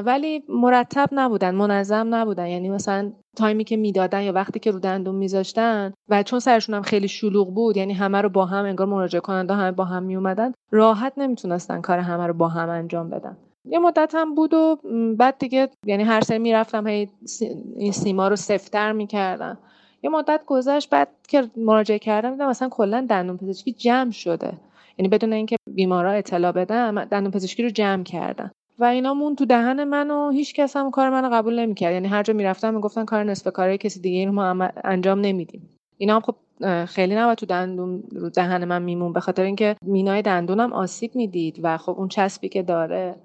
ولی مرتب نبودن منظم نبودن. یعنی مثلا تایمی که می‌دادن یا وقتی که رو دندون میذاشتن و چون سرشون هم خیلی شلوغ بود یعنی همه رو با هم انگار مراجعه کننده همه با هم میومدن راحت نمی‌تونستن کار همه رو با هم انجام بدن. یه مدت هم بود و بعد دیگه یعنی هر سری می‌رفتم هی این سیما رو سفتر می‌کردن یه مدت گذشت بعد که مراجعه کردم دیدم مثلا کلا دندون پزشکی جمع شده. یعنی بدون اینکه بیمارا اطلاع بدم دندون پزشکی رو جمع کردن و اینا مون تو دهن من و هیچ کس هم کار منو قبول نمی‌کرد. یعنی هر جا می‌رفتم می‌گفتن کار نصف کاری کسی دیگه اینو ما انجام نمیدیم. اینا هم خب خیلی نباید تو دندون رو دهن من میمون. به خاطر اینکه مینای دندونم آسیب می‌دید و خب اون چسبی که داره.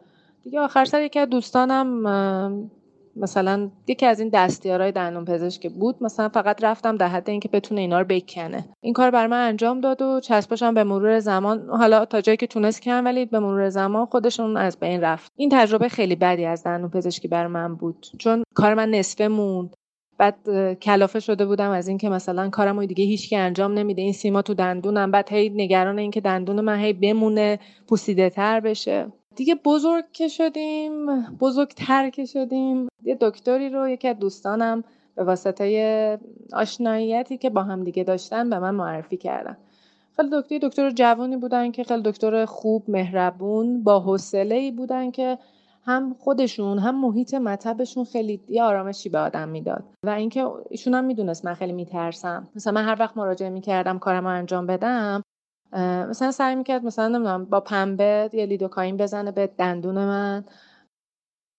دیگه آخر سر یکی از دوستانم مثلا یکی از این دستیارای دندون پزشک بود مثلا فقط رفتم در حد اینکه بتونه اینا رو بکنه. این کار بر من انجام داد و چسبشم به مرور زمان حالا تا جایی که تونست کن ولی به مرور زمان خودشون از بین رفت. این تجربه خیلی بدی از دندون پزشکی بر من بود چون کار من نصفه موند. بعد کلافه شده بودم از اینکه مثلا کارم دیگه هیچ که انجام نمیده. این سیما تو دندونم. بعد هی نگران اینکه دندون من هی بمونه پوسیده تر بشه. دیگه بزرگ که شدیم بزرگتر که شدیم. یه دکتری رو یکی از دوستانم به واسطه آشناییتی که با هم دیگه داشتن به من معرفی کردن. خیلی دکتری دکتر جوانی بودن که خیلی دکتر خوب مهربون با حوصله ای بودن که هم خودشون هم محیط مطبشون خیلی یه آرامشی به آدم می‌داد. و اینکه ایشون هم می‌دونست من خیلی میترسم. مثلا من هر وقت مراجعه می‌کردم کارم رو انجام بدم مثلا سعی می‌کرد مثلا نمی‌دونم با پنبه یه لیدوکاین بزنه به دندون من.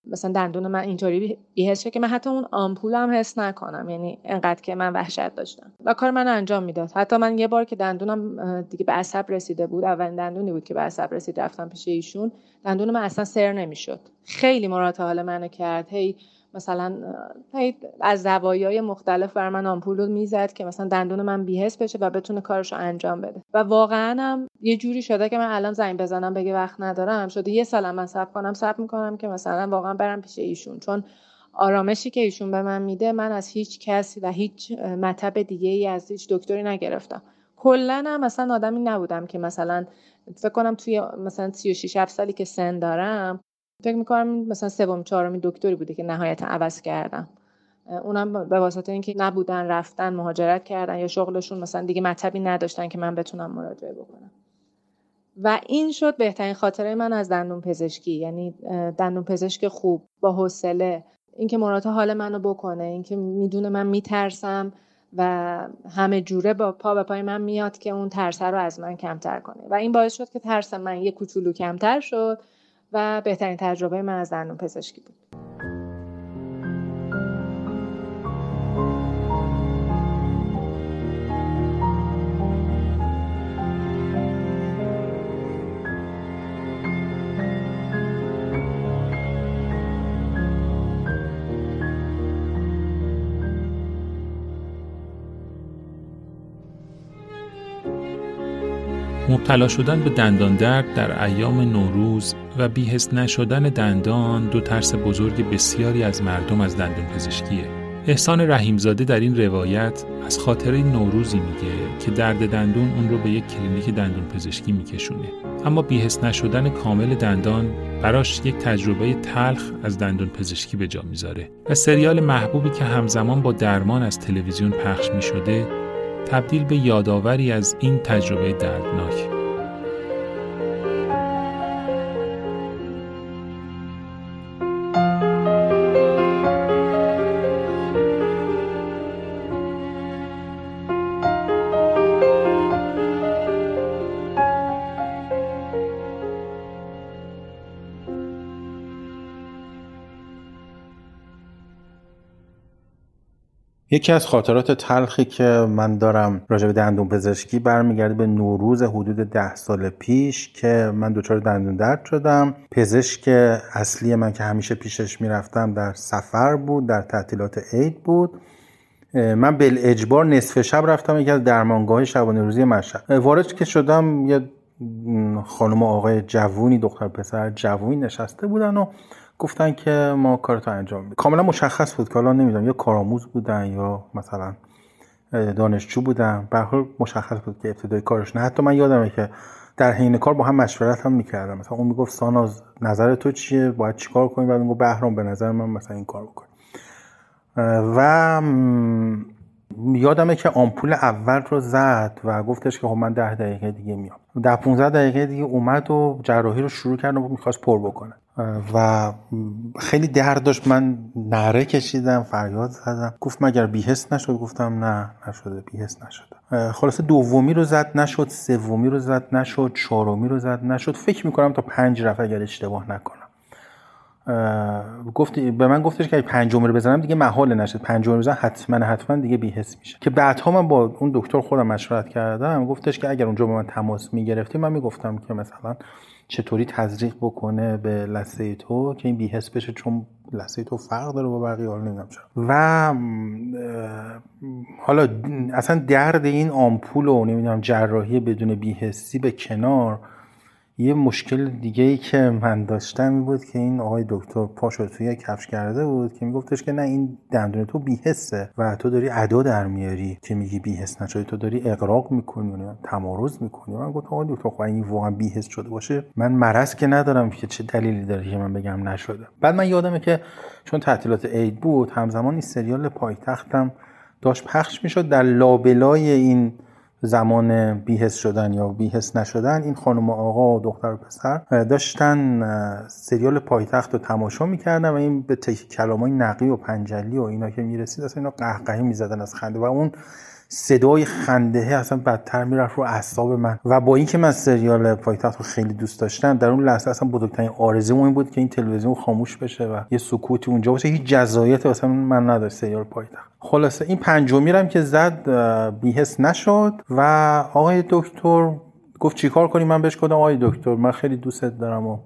مثلا دندون من اینطوری بیهست که من حتی اون آمپول هم حس نکنم یعنی انقدر که من وحشت داشتم. و کار من انجام می‌داد. حتی من یه بار که دندونم دیگه به عصب رسیده بود اولین دندونی بود که به عصب رسید رفتم پیش ایشون. دندون من اصلا سر نمی‌شد. خیلی مراد حال منو کرد. هی مثلا از زوایای مختلف بر من آمپول رو می‌زد که مثلا دندون من بیهس بشه و بتونه کارش رو انجام بده. و واقعا هم یه جوری شده که من الان زنگ بزنم بگه وقت ندارم. شده یه سالم من صبر کنم صبر می‌کنم که مثلا واقعا برم پیش ایشون. چون آرامشی که ایشون به من میده من از هیچ کسی و هیچ مطب دیگه ای از هیچ دکتری نگرفتم. کلا هم مثلا آدمی نبودم که مثلا فکر کنم توی مثلا 36 7 سالی که سن دارم فکر می‌کنم مثلا سوم چهارمی دکتری بوده که نهایتا عوض کردم. اونم به واسطه اینکه نبودن رفتن مهاجرت کردن یا شغلشون مثلا دیگه مطبی نداشتن که من بتونم مراجعه بکنم. و این شد بهترین خاطره من از دندون پزشکی. یعنی دندون پزشک خوب با حوصله. اینکه مراتا حال منو بکنه اینکه می‌دونه من میترسم و همه جوره با پا به پای من میاد که اون ترسه رو از من کمتر کنه. و این باعث شد که ترس من یه کوچولو کمتر شد. و بهترین تجربه من از دندون پزشکی بود. مبتلا شدن به دندان درد در ایام نوروز و بیهست نشدن دندان دو ترس بزرگ بسیاری از مردم از دندان پزشکیه. احسان رحیمزاده در این روایت از خاطره نوروزی میگه که درد دندون اون رو به یک کلینیک دندون پزشکی میکشونه. اما بیهست نشدن کامل دندان براش یک تجربه تلخ از دندون پزشکی به جا می‌ذاره و سریال محبوبی که همزمان با درمان از تلویزیون پخش می‌شده تبدیل به یادآوری از این تجربه دردناک یکی از خاطرات تلخی که من دارم راجع به دندون پزشکی برمیگرده به نوروز حدود ده سال پیش که من دچار دندون درد شدم. پزشک اصلی من که همیشه پیشش می‌رفتم در سفر بود در تعطیلات عید بود. من بل اجبار نصف شب رفتم یکی از درمانگاه شبانه روزی مشهد. وارد که شدم یه خانم آقای جوونی دختر پسر جوونی نشسته بودن و گفتن که ما کارتو انجام میدیم. کاملا مشخص بود که حالا نمی‌دونم یا کارآموز بودن یا مثلا دانشجو بودن. به حال مشخص بود که ابتدای کارش نه. حتی من یادمه که در حین کار با هم مشورت هم می‌کردم. مثلا اون می‌گفت ساناز نظر تو چیه؟ باید چیکار کنیم؟ بعد می‌گفت بهرام به نظر من مثلا این کار بکن. و یادمه که آمپول اول رو زد و گفتش که خب من ده دقیقه دیگه میام. ده 15 دقیقه دیگه اومد و جراحی رو شروع کرد و می‌خواست پر بکنه. و خیلی درد داشت. من نره کشیدم فریاد زدم. گفت مگر بیهست نشد؟ گفتم نه نشده بیهست نشده. خلاصه دومی رو زد نشد سومی رو زد نشد چهارمی رو زد نشد. فکر می‌کنم تا پنج رفت اگر اشتباه نکنم. گفت به من گفتش که پنجم رو بزنم دیگه محال نشد. پنجم رو بزنم حتما حتما دیگه بیهست میشه. که بعدها من با اون دکتر خودم مشورت کردم گفتش که اگر اونجا با من تماس می‌گرفتی من می‌گفتم که مثلا چطوری تزریق بکنه به لسه تو که این بیهس بشه چون لسه تو فرق داره با بقیه حالا نمی‌دونم چرا. و حالا اصلا درد این آمپول و نمی‌دونم جراحی بدون بیهستی به کنار یه مشکل دیگه ای که من داشتم بود که این آقای دکتر پاشو توی کفش کرده بود که میگفتش که نه این دندون تو بیهسته و تو داری ادا در میاری که میگی بیهست نشده تو داری اقراق می‌کنی و تمارز می‌کنی. من گفتم آقای دکتر خب این واقعا بیهست شده باشه من مرض که ندارم که چه دلیلی داره که من بگم نشده. بعد من یادمه که چون تعطیلات عید بود همزمان این سریال پایتختم داشت پخش می‌شد در لابلای این زمان بیهس شدن یا بیهس نشدن این خانم و آقا و دختر و پسر داشتن سریال پایتخت رو تماشا می‌کردن و این به کلامای نقی و پنجلی و اینا که می‌رسید اصلا اینا قهقهی می‌زدن از خنده و اون صدای خنده اصلا بدتر می‌رفت رو اعصاب من. و با اینکه من سریال پایتخت رو خیلی دوست داشتم در اون لحظه اصلا بزرگترین آرزو این بود که این تلویزیون خاموش بشه و یه سکوتی اونجا باشه. هیچ جزاییتی اصلا من نداشت سریال پایتخت. خلاصه این پنجمی هم که زد بیهس نشد و آقای دکتر گفت چیکار کنیم؟ من بهش گفتم آقای دکتر من خیلی دوستت دارم و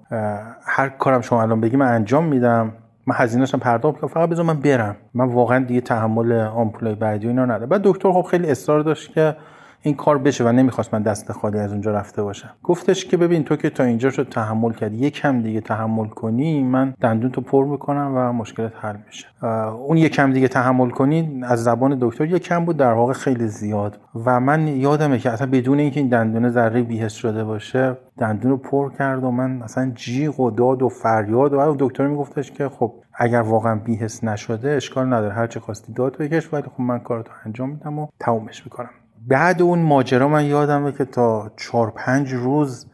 هر کارم شما الان بگی من انجام میدم. من هزینه‌اش پرداخت کنم فقط بذار من برم. من واقعا دیگه تحمل آمپولای بعدی اینا ندارم. بعد دکتر خب خیلی اصرار داشت که این کار بشه و نمی‌خواست من دست خالی از اونجا رفته باشم. گفتش که ببین تو که تا اینجا شد تحمل کردی یکم دیگه تحمل کنی من دندون تو پر می‌کنم و مشکلت حل میشه. اون یکم دیگه تحمل کنی از زبان دکتر یکم بود در واقع خیلی زیاد و من یادمه که اصلا بدون اینکه این دندون ذره بیهس شده باشه دندون رو پر کرد و من مثلا جیغ و داد و فریاد و دکتر میگفتش که خب اگر واقعا بیهس نشده اشکال نداره هر چه خواستی داد بکش ولی خب من کارتو انجام میدم و تمومش می‌کنم. بعد اون ماجرا من یادمه که تا چهار پنج روز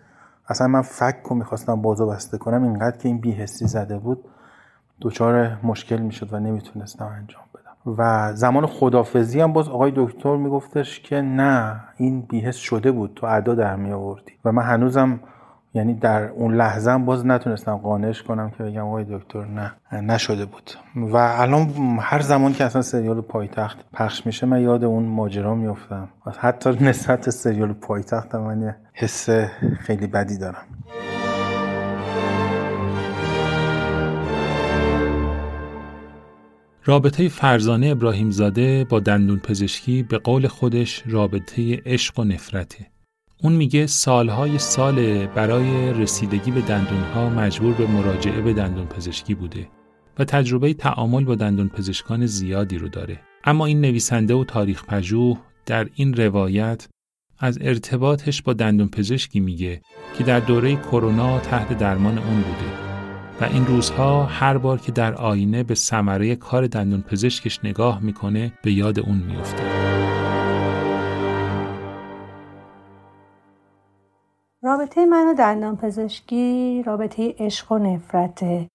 اصلا من فک رو می‌خواستم بازو بسته کنم اینقدر که این بیهستی زده بود دچار مشکل می‌شد و نمی‌تونستم انجام بدم. و زمان خدافزی هم باز آقای دکتر میگفتش که نه این بیهست شده بود تو ادا در می و من هنوزم یعنی در اون لحظه هم باز نتونستم قانعش کنم که بگم آقای دکتر نه نشده بود. و الان هر زمان که اصلا سریال پایتخت پخش میشه من یاد اون ماجرا میفتم حتی نسبت سریال پایتخت من یه حس خیلی بدی دارم. رابطه فرزانه ابراهیم زاده با دندون پزشکی به قول خودش رابطه عشق و نفرته. اون میگه سالهای سال برای رسیدگی به دندونها مجبور به مراجعه به دندون پزشکی بوده و تجربه تعامل با دندون پزشکان زیادی رو داره. اما این نویسنده و تاریخ پژوه در این روایت از ارتباطش با دندون پزشکی میگه که در دوره کرونا تحت درمان اون بوده و این روزها هر بار که در آینه به ثمره کار دندون پزشکش نگاه می‌کنه به یاد اون میفته. رابطه من و دندان پزشکی رابطه عشق و نفرته.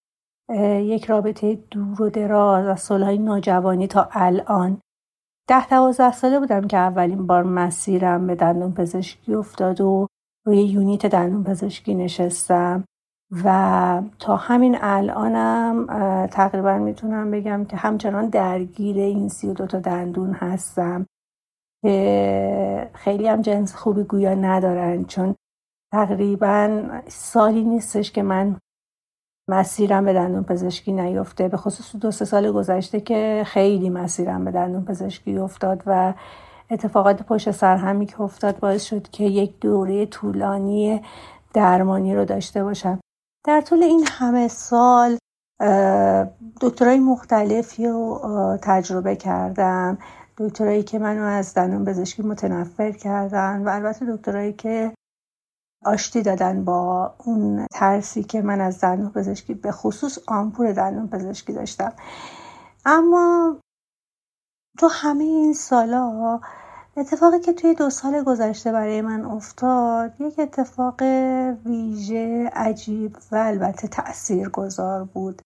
یک رابطه دور و دراز از سالهای ناجوانی تا الان. ده دوازده ساله بودم که اولین بار مسیرم به دندان پزشکی افتاد و روی یونیت دندان پزشکی نشستم و تا همین الانم تقریبا می‌تونم بگم که همچنان درگیر این سی و دوتا دندون هستم. که خیلی هم جنس خوبی گویا ندارن چون تقریبا سالی نیستش که من مسیرم به دندون پزشکی نیفته به خصوص دو سه سال گذشته که خیلی مسیرم به دندون پزشکی افتاد و اتفاقات پشت سر همی که افتاد باعث شد که یک دوره طولانی درمانی رو داشته باشم. در طول این همه سال دکترای مختلفی رو تجربه کردم. دکترایی که منو از دندون پزشکی متنفر کردن و البته دکترایی که آشتی دادن با اون ترسی که من از دندون پزشکی به خصوص آمپور دندون پزشکی داشتم. اما تو همه این سالا اتفاقی که توی دو سال گذشته برای من افتاد یک اتفاق ویژه عجیب و البته تأثیر گذار بود.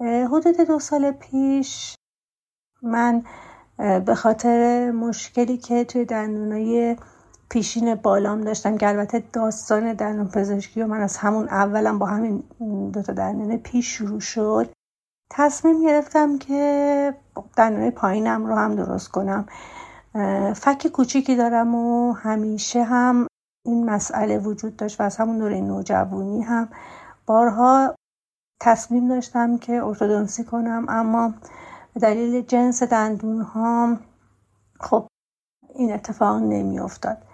حدود دو سال پیش من به خاطر مشکلی که توی دندونای پیشین بالام داشتم که البته داستان دندون پزشکی و من از همون اولم با همین دوتا دندون پیش شروع شد. تصمیم گرفتم که دندون پایینم رو هم درست کنم. فک کوچیکی دارم و همیشه هم این مسئله وجود داشت و از همون دوره نوجوانی هم. بارها تصمیم داشتم که ارتودنسی کنم اما به دلیل جنس دندون ها خب این اتفاق نمی افتاد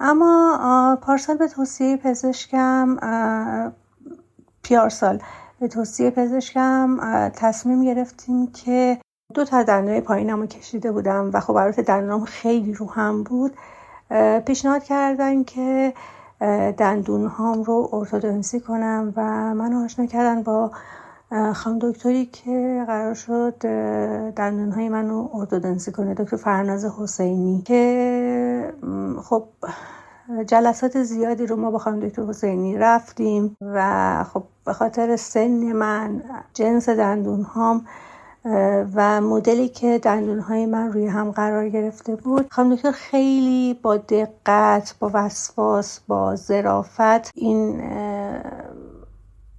اما پارسال به توصیه پزشکم پیارسال به توصیه پزشکم تصمیم گرفتیم که دو تا دندون پایینم رو کشیده بودم و خب برات دندونم خیلی رو هم بود. پیشنهاد کردن که دندون هام رو ارتودنسی کنم و من آشنا کردن با خانم دکتری که قرار شد دندون های منو ارتودنسی کنه دکتر فرناز حسینی که خب جلسات زیادی رو ما با خانم دکتر حسینی رفتیم و خب به خاطر سن من جنس دندون هام و مدلی که دندون های من روی هم قرار گرفته بود خانم دکتر خیلی با دقت با وسواس با ظرافت این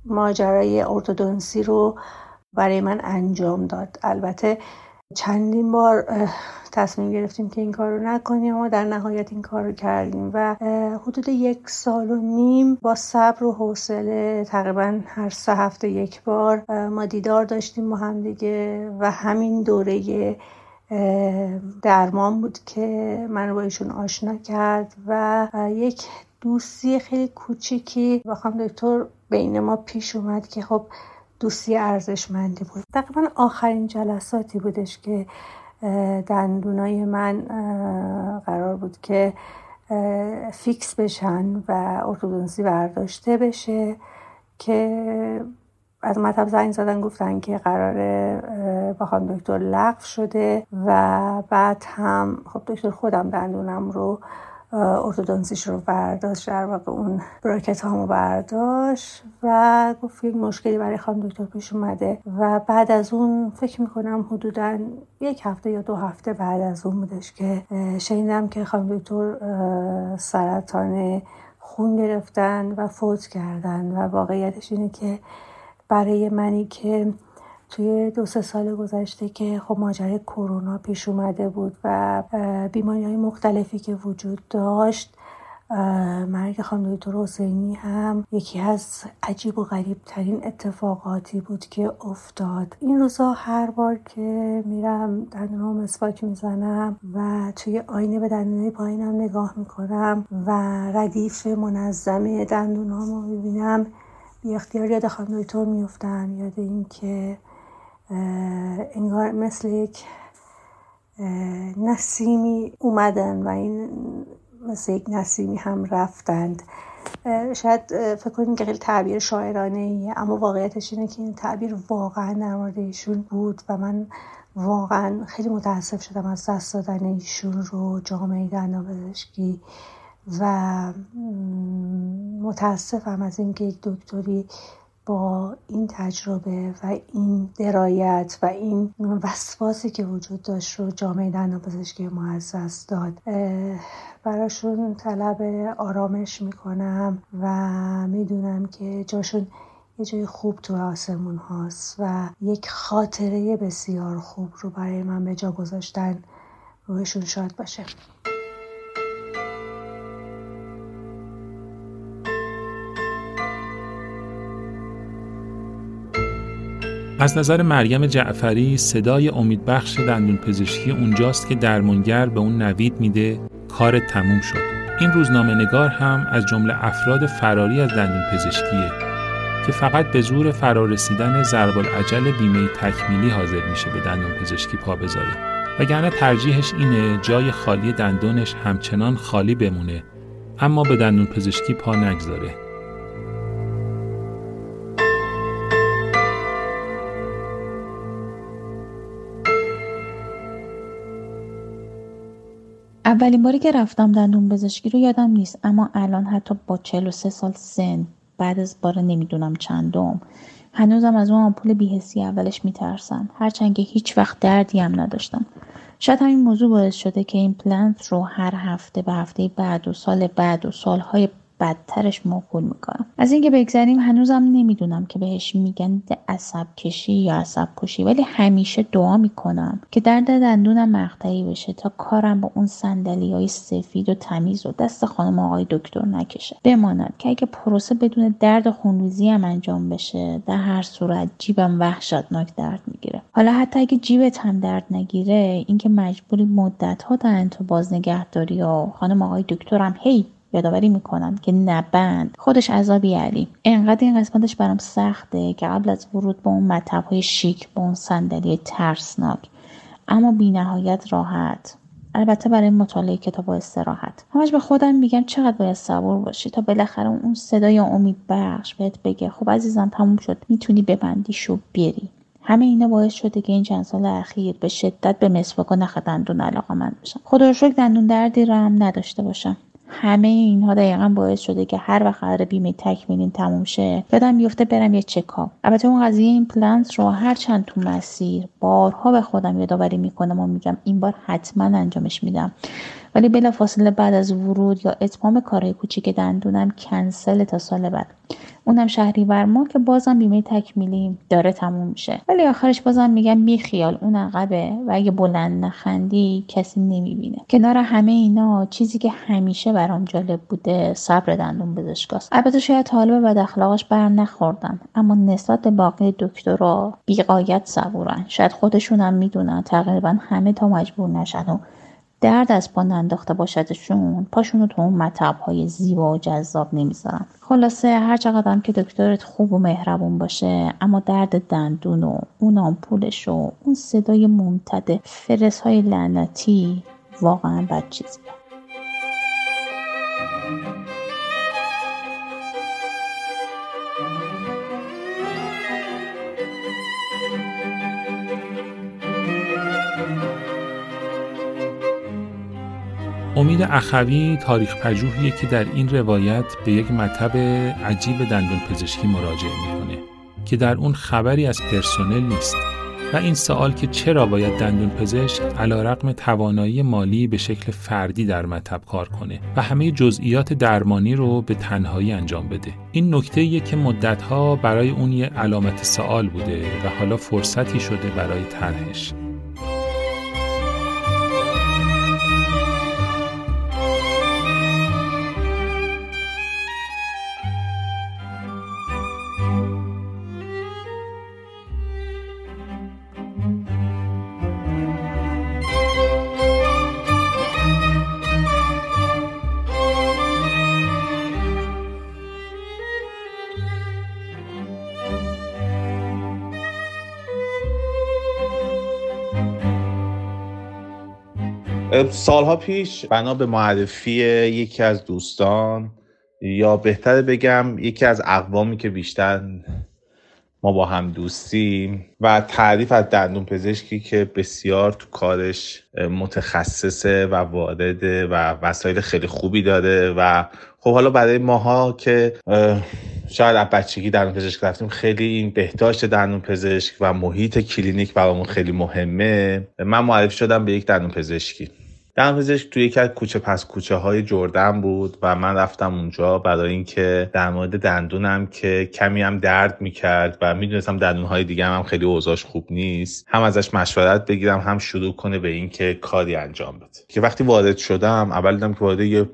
ماجرای ارتودنسی رو برای من انجام داد. البته چندین بار تصمیم گرفتیم که این کار رو نکنیم و در نهایت این کار رو کردیم و حدود یک سال و نیم با صبر و حوصله تقریبا هر سه هفته یک بار ما دیدار داشتیم با هم دیگه و همین دوره درمان بود که من با ایشون آشنا کرد و یک دوستی خیلی کوچیکی با خانم دکتر بین ما پیش اومد که خب دوستی ارزشمندی بود. تقریبا آخرین جلساتی بودش که دندونای من قرار بود که فیکس بشن و ارتودنسی برداشته بشه که از مطب زنگ زدن گفتن که قرار با خانم دکتر لغو شده و بعد هم خب دکتر خودم دندونم رو ارتودنسیش رو برداشت در واقع اون براکت هامو برداشت و گفت یک مشکلی برای خانم دکتر پیش اومده و بعد از اون فکر می‌کنم حدودا یک هفته یا دو هفته بعد از اون بودش که شنیدم که خانم دکتر سرطان خون گرفتن و فوت کردن و واقعیتش اینه که برای منی که توی دو سه سال گذشته که خب ماجرای کرونا پیش اومده بود و بیماری های مختلفی که وجود داشت مرگ خانم دکتر حسینی هم یکی از عجیب و غریب ترین اتفاقاتی بود که افتاد. این روزا هر بار که میرم دندونم مسواک می‌زنم و توی آینه به دندونای پایینم نگاه می‌کنم و ردیف منظم دندونام رو می‌بینم بی اختیار یاد خانم دکتر میفتم یاد اینکه انگار مثل یک نسیمی اومدن و این مثل یک نسیمی هم رفتند. شاید فکر کنید که خیلی تعبیر شاعرانه ایه اما واقعیتش اینه که این تعبیر واقعا در مورد ایشون بود و من واقعا خیلی متاسف شدم از دست دادن ایشون رو جامعه دندان پزشکی و متاسفم از اینکه یک دکتری با این تجربه و این درایت و این وسواسی که وجود داشت رو جامعه دندان پزشکی ما از دست داد براشون طلب آرامش می‌کنم و می‌دونم که جاشون یه جای خوب تو آسمون هاست و یک خاطره بسیار خوب رو برای من به جا گذاشتن روحشون شاد باشه. از نظر مریم جعفری صدای امیدبخش دندون پزشکی اونجاست که درمانگر به اون نوید میده کار تموم شد. این روزنامه نگار هم از جمله افراد فراری از دندون پزشکیه که فقط به زور فرارسیدن ضرب العجل بیمه تکمیلی حاضر میشه به دندون پزشکی پا بذاره. وگرنه ترجیحش اینه جای خالی دندونش همچنان خالی بمونه اما به دندون پزشکی پا نگذاره. اولین باری که رفتم دندون پزشکی رو یادم نیست اما الان حتی با 43 سال سن بعد از بار نمی‌دونم چندم. هنوزم از اون آمپول بیهسی اولش میترسم. هرچند که هیچ وقت دردی هم نداشتم. شاید همین موضوع باعث شده که این پلنت رو هر هفته به هفته بعد و سال بعد و سالهای بدترش موکول می‌کنم. از اینکه بگذریم هنوزم نمی‌دونم که بهش میگن عصب کشی یا عصب کشی ولی همیشه دعا می‌کنم که درد دندونم مقطعی بشه تا کارم با اون صندلی های سفید و تمیز و دست خانم آقای دکتر نکشه. بماند که اگه پروسه بدون درد خونریزی هم انجام بشه در هر صورت جیبم وحشتناک درد می‌گیره. حالا حتی اگه جیبت هم درد نگیره اینکه مجبوری مدت ها در تو باز نگهداری و خانم آقای دکترم هی یادآوری می‌کنم که نبند. خودش عذابی علی. انقدر این قسمتش برام سخته که قبل از ورود به اون مطب های شیک به اون صندلی ترسناک. اما بی نهایت راحت. البته برای مطالعه کتاب و استراحت. همش به خودم میگم چقدر باید صبور باشی تا بالاخره اون صدای امید بخش بهت بگه خب عزیزم تموم شد. می‌تونی ببندی شو بری. همه اینا باعث شده که این چند سال اخیر به شدت به مسواک و نخ دندون علاقه من بشم. خدا رو شکر دندون دردی را هم نداشته باشم. همه اینها دقیقا باعث شده که هر وقت قرار بیمه تکمیلین تموم شه. یادم بیفته برم یه چکاپ. البته اون قضیه این پلنت رو هر چند تو مسیر بارها به خودم یادآوری می‌کنم و میگم این بار حتما انجامش میدم. ولی بلا فاصله بعد از ورود یا اتمام کارهای کوچیک دندونم کنسل تا سال بعد. اونم شهریور ما که بازم بیمه تکمیلی داره تموم میشه. ولی آخرش بازم میگم بی خیال اون عقبه و اگه بلند نخندی کسی نمی‌بینه. کنار همه اینا چیزی که همیشه برام جالب بوده صبر دندون پزشکاست. البته شاید به بد اخلاقش بر نخوردم اما نسبت باقی دکترا بیقایت صبورن. شاید خودشونم می‌دونن تقریبا همه تا مجبور نشن و درد از پا ننداخته باشدشون پاشون رو تو اون مطب های زیبا و جذاب نمی‌ذارن خلاصه هر چقدر که دکترت خوب و مهربون باشه اما درد دندون و اون آمپولش و اون صدای ممتد فرس های لعنتی واقعا بد چیزیه امید اخوی تاریخ پژوهیه که در این روایت به یک مطب عجیب دندون پزشکی مراجعه می‌کنه که در اون خبری از پرسنل نیست و این سوال که چرا باید دندون پزشک علا رقم توانایی مالی به شکل فردی در مطب کار کنه و همه جزئیات درمانی رو به تنهایی انجام بده. این نکته که مدتها برای اون یه علامت سوال بوده و حالا فرصتی شده برای طرحش. سالها پیش بنا به معرفی یکی از دوستان یا بهتر بگم یکی از اقوامی که بیشتر ما با هم دوستیم و تعریف از دندون پزشکی که بسیار تو کارش متخصصه و وارده و وسایل خیلی خوبی داره و خب حالا برای ماها که شاید از بچگی دندون پزشک رفتیم خیلی این بهداشت دندون پزشک و محیط کلینیک برامون خیلی مهمه. من معرفی شدم به یک دندون پزشکی. دندون پزشک توی یکی از کوچه پس کوچه های جردن بود و من رفتم اونجا برای اینکه در مورد دندونم که کمی هم درد می‌کرد و می‌دونستم دندون های دیگه هم, خیلی اوضاعش خوب نیست هم ازش مشورت بگیرم هم شروع کنه به اینکه کاری انجام بده. که وقتی وارد شدم اول دیدم که وارد یه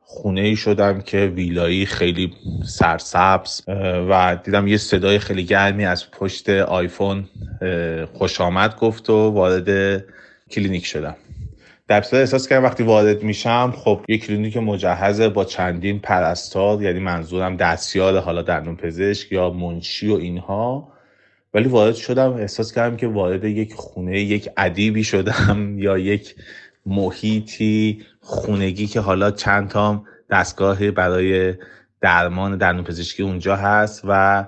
خونه ای شدم که ویلایی خیلی سرسبز و دیدم یه صدای خیلی گرمی از پشت آیفون خوش آمد گفت و وارد کلینیک شدم. در ابتدا احساس کردم وقتی وارد میشم خب یه کلینیک مجهز با چندین پرستار یعنی منظورم دستیار حالا دندون پزشک یا منشی و اینها. ولی وارد شدم احساس کردم که وارد یک خونه یک ادیبی شدم یا یک محیطی خونگی که حالا چند تا دستگاه برای درمان دندون پزشکی اونجا هست و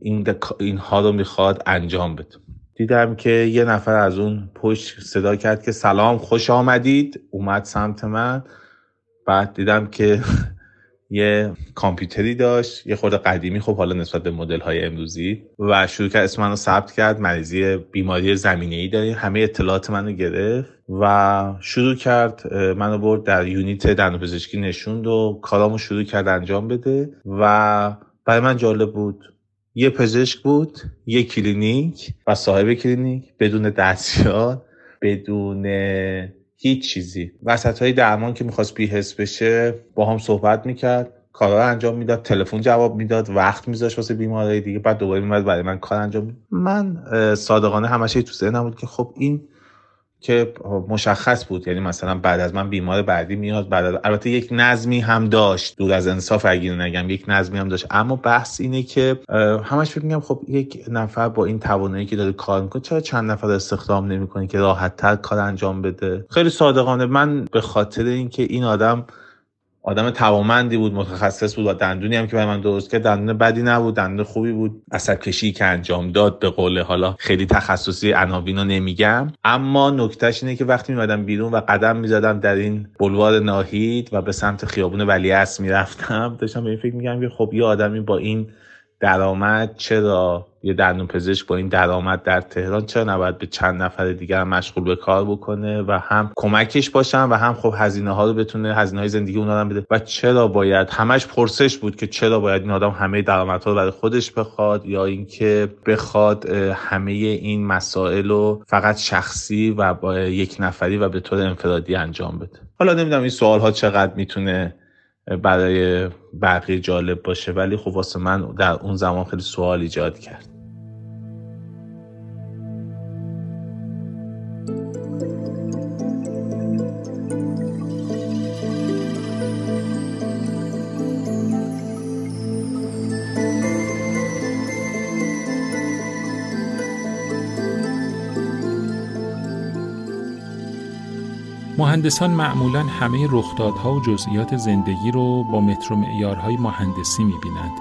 این اینها رو می‌خواد انجام بده. دیدم که یه نفر از اون پشت صدا کرد که سلام خوش آمدید. اومد سمت من. بعد دیدم که یه کامپیوتری داشت یه خورده قدیمی خب حالا نسبت به مدل های امروزی. و شروع کرد اسم منو ثبت کرد. مریضی بیماری زمینه ای داریم. همه اطلاعات منو گرفت و شروع کرد منو برد در یونیت دندونپزشکی نشوند و کارامو شروع کرد انجام بده. و برای من جالب بود. یه پزشک بود یه کلینیک و صاحب کلینیک بدون دستیار بدون هیچ چیزی. وسط های درمان که می‌خواست بی‌حس بشه با هم صحبت می‌کرد کارا رو انجام می‌داد تلفن جواب می‌داد وقت میذاشت واسه بیمارای دیگه بعد دوباره میومد برای من کار انجام می‌داد. من صادقانه همش تو ذهنم بود که خب این که مشخص بود. یعنی مثلا بعد از من بیمار بعدی میاد بعد از البته یک نظمی هم داشت. دور از انصاف اگه نگم یک نظمی هم داشت. اما بحث اینه که همش فکر میگم خب یک نفر با این توانایی که داره کار می‌کنه چرا چند نفر استخدام نمی‌کنه که راحت تر کار انجام بده؟ خیلی صادقانه. من به خاطر اینکه این آدم آدم توامندی بود متخصص بود و دندونی هم که برای من درست کرد دندون بدی نبود دندون خوبی بود. عصب کشی که انجام داد به قول حالا خیلی تخصصی عناوین رو نمیگم. اما نکتهش اینه که وقتی میمدم بیرون و قدم می‌زدم در این بلوار ناهید و به سمت خیابون ولیعصر می‌رفتم داشتم به این فکر میگم که خب یه آدمی با این درآمد چرا یه دندون پزشک با این درآمد در تهران؟ چرا نباید به چند نفر دیگر مشغول به کار بکنه و هم کمکش باشن و هم خب هزینه ها رو بتونه هزینه های زندگی اونا رو بده؟ و چرا باید؟ همش پرسش بود که چرا باید این آدم همه درآمدها رو برای خودش بخواد یا اینکه بخواد همه این مسائل رو فقط شخصی و با یک نفری و به طور انفرادی انجام بده؟ حالا نمی‌دونم این سوال ها چقدر می‌تونه برای بقیه جالب باشه. ولی خب واسه من در اون زمان خیلی سوال ایجاد کرد. مهندسان معمولا همه رخدادها و جزئیات زندگی رو با متر و معیارهای مهندسی می‌بینند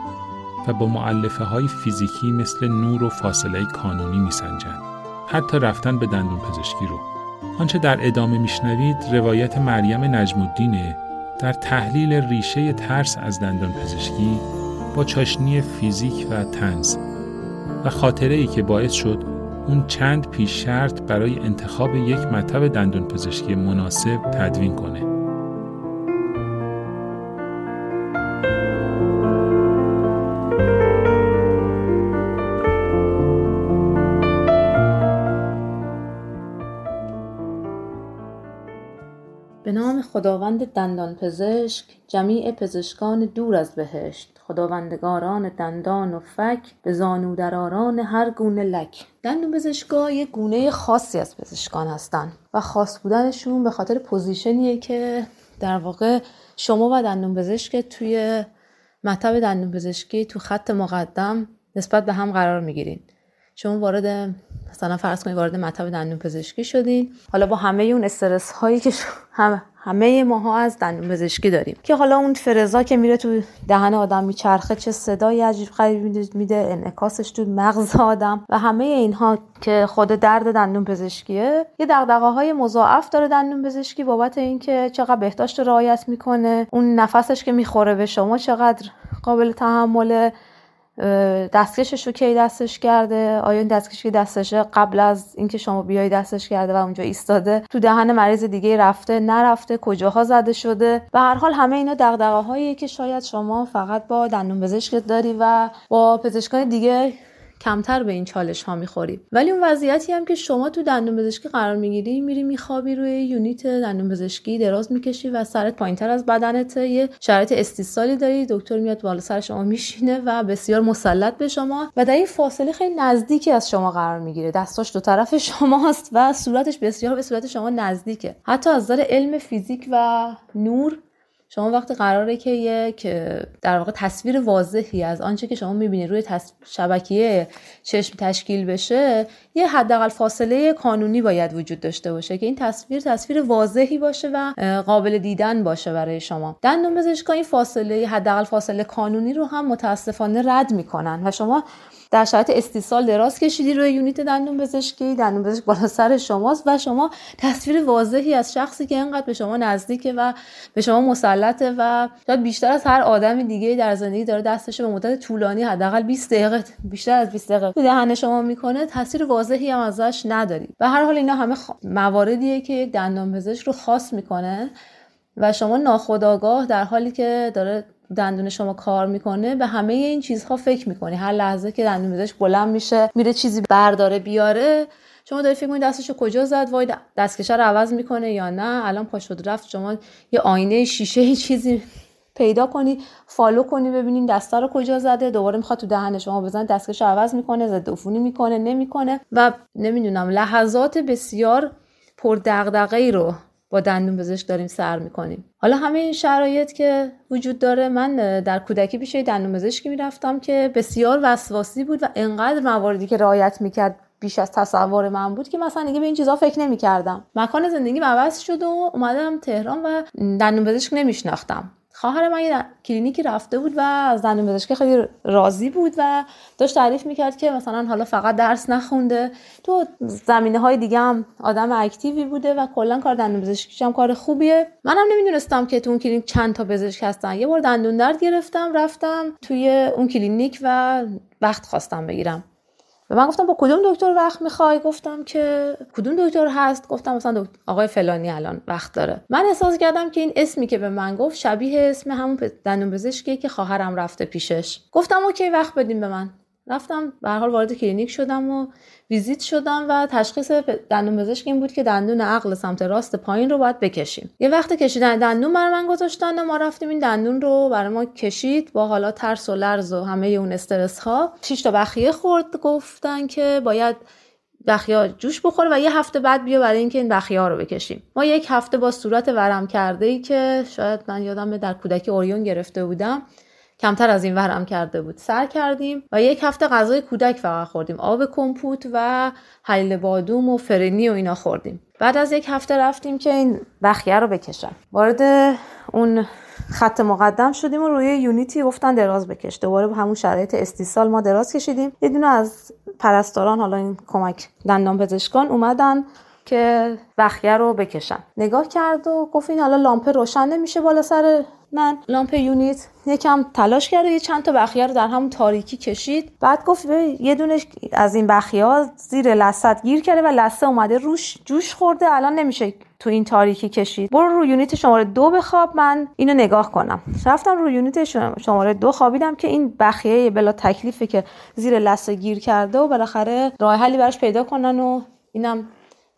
و با معلفه های فیزیکی مثل نور و فاصله کانونی میسنجند. حتی رفتن به دندون پزشکی رو. آنچه در ادامه میشنوید روایت مریم نجم الدینه در تحلیل ریشه ترس از دندان پزشکی با چاشنی فیزیک و تنز و خاطره ای که باعث شد اون چند پیش شرط برای انتخاب یک مطب دندون پزشکی مناسب تدوین کنه. به نام خداوند دندان پزشک جمیع پزشکان دور از بهشت خداوندگاران دندان و فک به زانو دراران هر گونه لک. دندون پزشکا یه گونه خاصی از پزشکان هستن و خاص بودنشون به خاطر پوزیشنیه که در واقع شما و دندون پزشک توی مطب دندون پزشکی تو خط مقدم نسبت به هم قرار می‌گیرین. شما وارد مثلا فرض کنید وارد مطب دندون پزشکی شدین. حالا با همه اون استرس هایی که هم همه ماها از دندون پزشکی داریم. که حالا اون فرزا که میره تو دهن آدم میچرخه چه صدای عجیب غریب میده انعکاسش تو مغز آدم. و همه اینها که خود درد دندون پزشکیه یه دغدغه های مضاعف داره دندون پزشکی بابت اینکه چقدر بهداشت رعایت می‌کنه. اون نفسش که می‌خوره به شما چقدر قابل تحمل دستکشش رو کی دستش کرده؟ آیا این دستکش که دستش قبل از اینکه شما بیای دستش کرده و اونجا ایستاده تو دهن مریض دیگه رفته نرفته کجاها زده شده؟ به هر حال همه اینا دغدغه هایی که شاید شما فقط با دندون پزشک داری و با پزشکان دیگه کمتر به این چالش ها می‌خوری. ولی اون وضعیتی هم که شما تو دندون پزشکی قرار می‌گیری میری میخوابی روی یونیت دندون پزشکی دراز می‌کشی و سرت پایینتر از بدنت. یه شرایط استیصالی داری دکتر میاد بالا سر شما میشینه و بسیار مسلط به شما و در این فاصله خیلی نزدیکی از شما قرار می‌گیره. دستاش دو طرف شماست و صورتش بسیار به صورت شما نزدیکه. حتی از نظر علم فیزیک و نور شما وقتی قراره که یک در واقع تصویر واضحی از آنچه که شما می‌بینید روی شبکیه چشم تشکیل بشه یه حداقل فاصله قانونی باید وجود داشته باشه که این تصویر تصویر واضحی باشه و قابل دیدن باشه برای شما. دندون پزشکان این فاصله حداقل فاصله قانونی رو هم متاسفانه رد می‌کنن و شما در شرایط استیصال دراز کشیدی روی یونیت دندون پزشکی دندون پزشک بالا سر شماست و شما تصویر واضحی از شخصی که اینقدر به شما نزدیکه و به شما مسلطه و شاید بیشتر از هر آدم دیگه در زندگی داره دستش به مدت طولانی حداقل 20 دقیقه بیشتر از 20 دقیقه تو دهن شما می‌کنه. تصویر واضحی هم ازش نداری. به هر حال اینا همه مواردیه که یک دندان پزشک رو خاص می‌کنه و شما ناخودآگاه در حالی که داره دندون شما کار می‌کنه به همه این چیزها فکر می‌کنی. هر لحظه که دندون پزشک بلند میشه میره چیزی برداره بیاره شما داری فکر کنید دستشو کجا زد؟ وای دستکشه رو عوض می‌کنه یا نه؟ الان پا شد رفت شما یه آینه شیشه چیزی پیدا کنی فالو کنی ببینین دستا رو کجا زده. دوباره می‌خواد تو دهن شما بزن دستکش عوض می‌کنه ضد عفونی می‌کنه نمی‌کنه. و نمی‌دونم لحظات بسیار پر ای رو با دندون پزشک داریم سر می‌کنیم. حالا همه این شرایط که وجود داره من در کودکی پیش دندون پزشکی می‌رفتم که بسیار وسواسی بود و انقدر مواردی که رعایت می‌کرد بیش از تصور من بود که مثلا دیگه به این چیزا فکر نمی‌کردم. مکان زندگی عوض شد و اومدم تهران و دندون پزشک نمیشناختم. خواهر من یه کلینیکی رفته بود و از دندون پزشکی خیلی راضی بود و داشت تعریف می‌کرد که مثلا حالا فقط درس نخونده. تو زمینه های دیگه هم آدم active ی بوده و کلا کار دندون پزشکیش هم کار خوبیه. منم نمی‌دونستم که تو اون کلینیک چند تا پزشک هستن. یه بار دندون درد گرفتم رفتم توی اون کلینیک و وقت خواستم بگیرم. به من گفتن با کدوم دکتر وقت می‌خوای؟ گفتم که کدوم دکتر هست؟ گفتن مثلا آقای فلانی الان وقت داره. من احساس کردم که این اسمی که به من گفت شبیه اسم همون دندون پزشکی که خواهرم رفته پیشش. گفتم okay وقت بدین به من. رفتم به هر حال وارد کلینیک شدم و ویزیت شدم و تشخیص دندون پزشک این بود که دندون عقل سمت راست پایین رو باید بکشیم. یه وقت کشیدن دندون برای من گذاشتن و ما رفتیم این دندون رو برای ما کشید با حالا ترس و لرز و همه اون استرس ها شش تا بخیه خورد گفتن که باید بخیا جوش بخوره و یه هفته بعد بیا برای اینکه این بخیا رو بکشیم. ما یک هفته با صورت ورم کرده ای که شاید من یادم در کودکی اوریون گرفته بودم کمتر از این ورم کرده بود. سر کردیم و یک هفته غذای کودک فقط خوردیم. آب کمپوت و حلیل بادوم و فرنی و اینا خوردیم. بعد از یک هفته رفتیم که این بخیه رو بکشن. وارد اون خط مقدم شدیم و روی یونیتی گفتن دراز بکش. دوباره با همون شرایط استیصال ما دراز کشیدیم. یه دونه از پرستاران حالا این کمک دندان پزشکان اومدن که بخیه رو بکشن نگاه کرد و گفت این حالا لامپ روشن نمیشه بالا سر من. لامپ unit یکم تلاش کرد و یه چند تا بخیه رو در همون تاریکی کشید. بعد گفت یه دونه از این بخیه ها زیر لثت گیر کرده و لثه اومده روش جوش خورده. الان نمیشه تو این تاریکی کشید. برو رو unit شماره دو بخواب من اینو نگاه کنم. رفتم رو unit شماره دو خوابیدم که این بخیه بلاتکلیفه که زیر لثه گیر کرده و بالاخره راه حلی براش پیدا کنن و اینم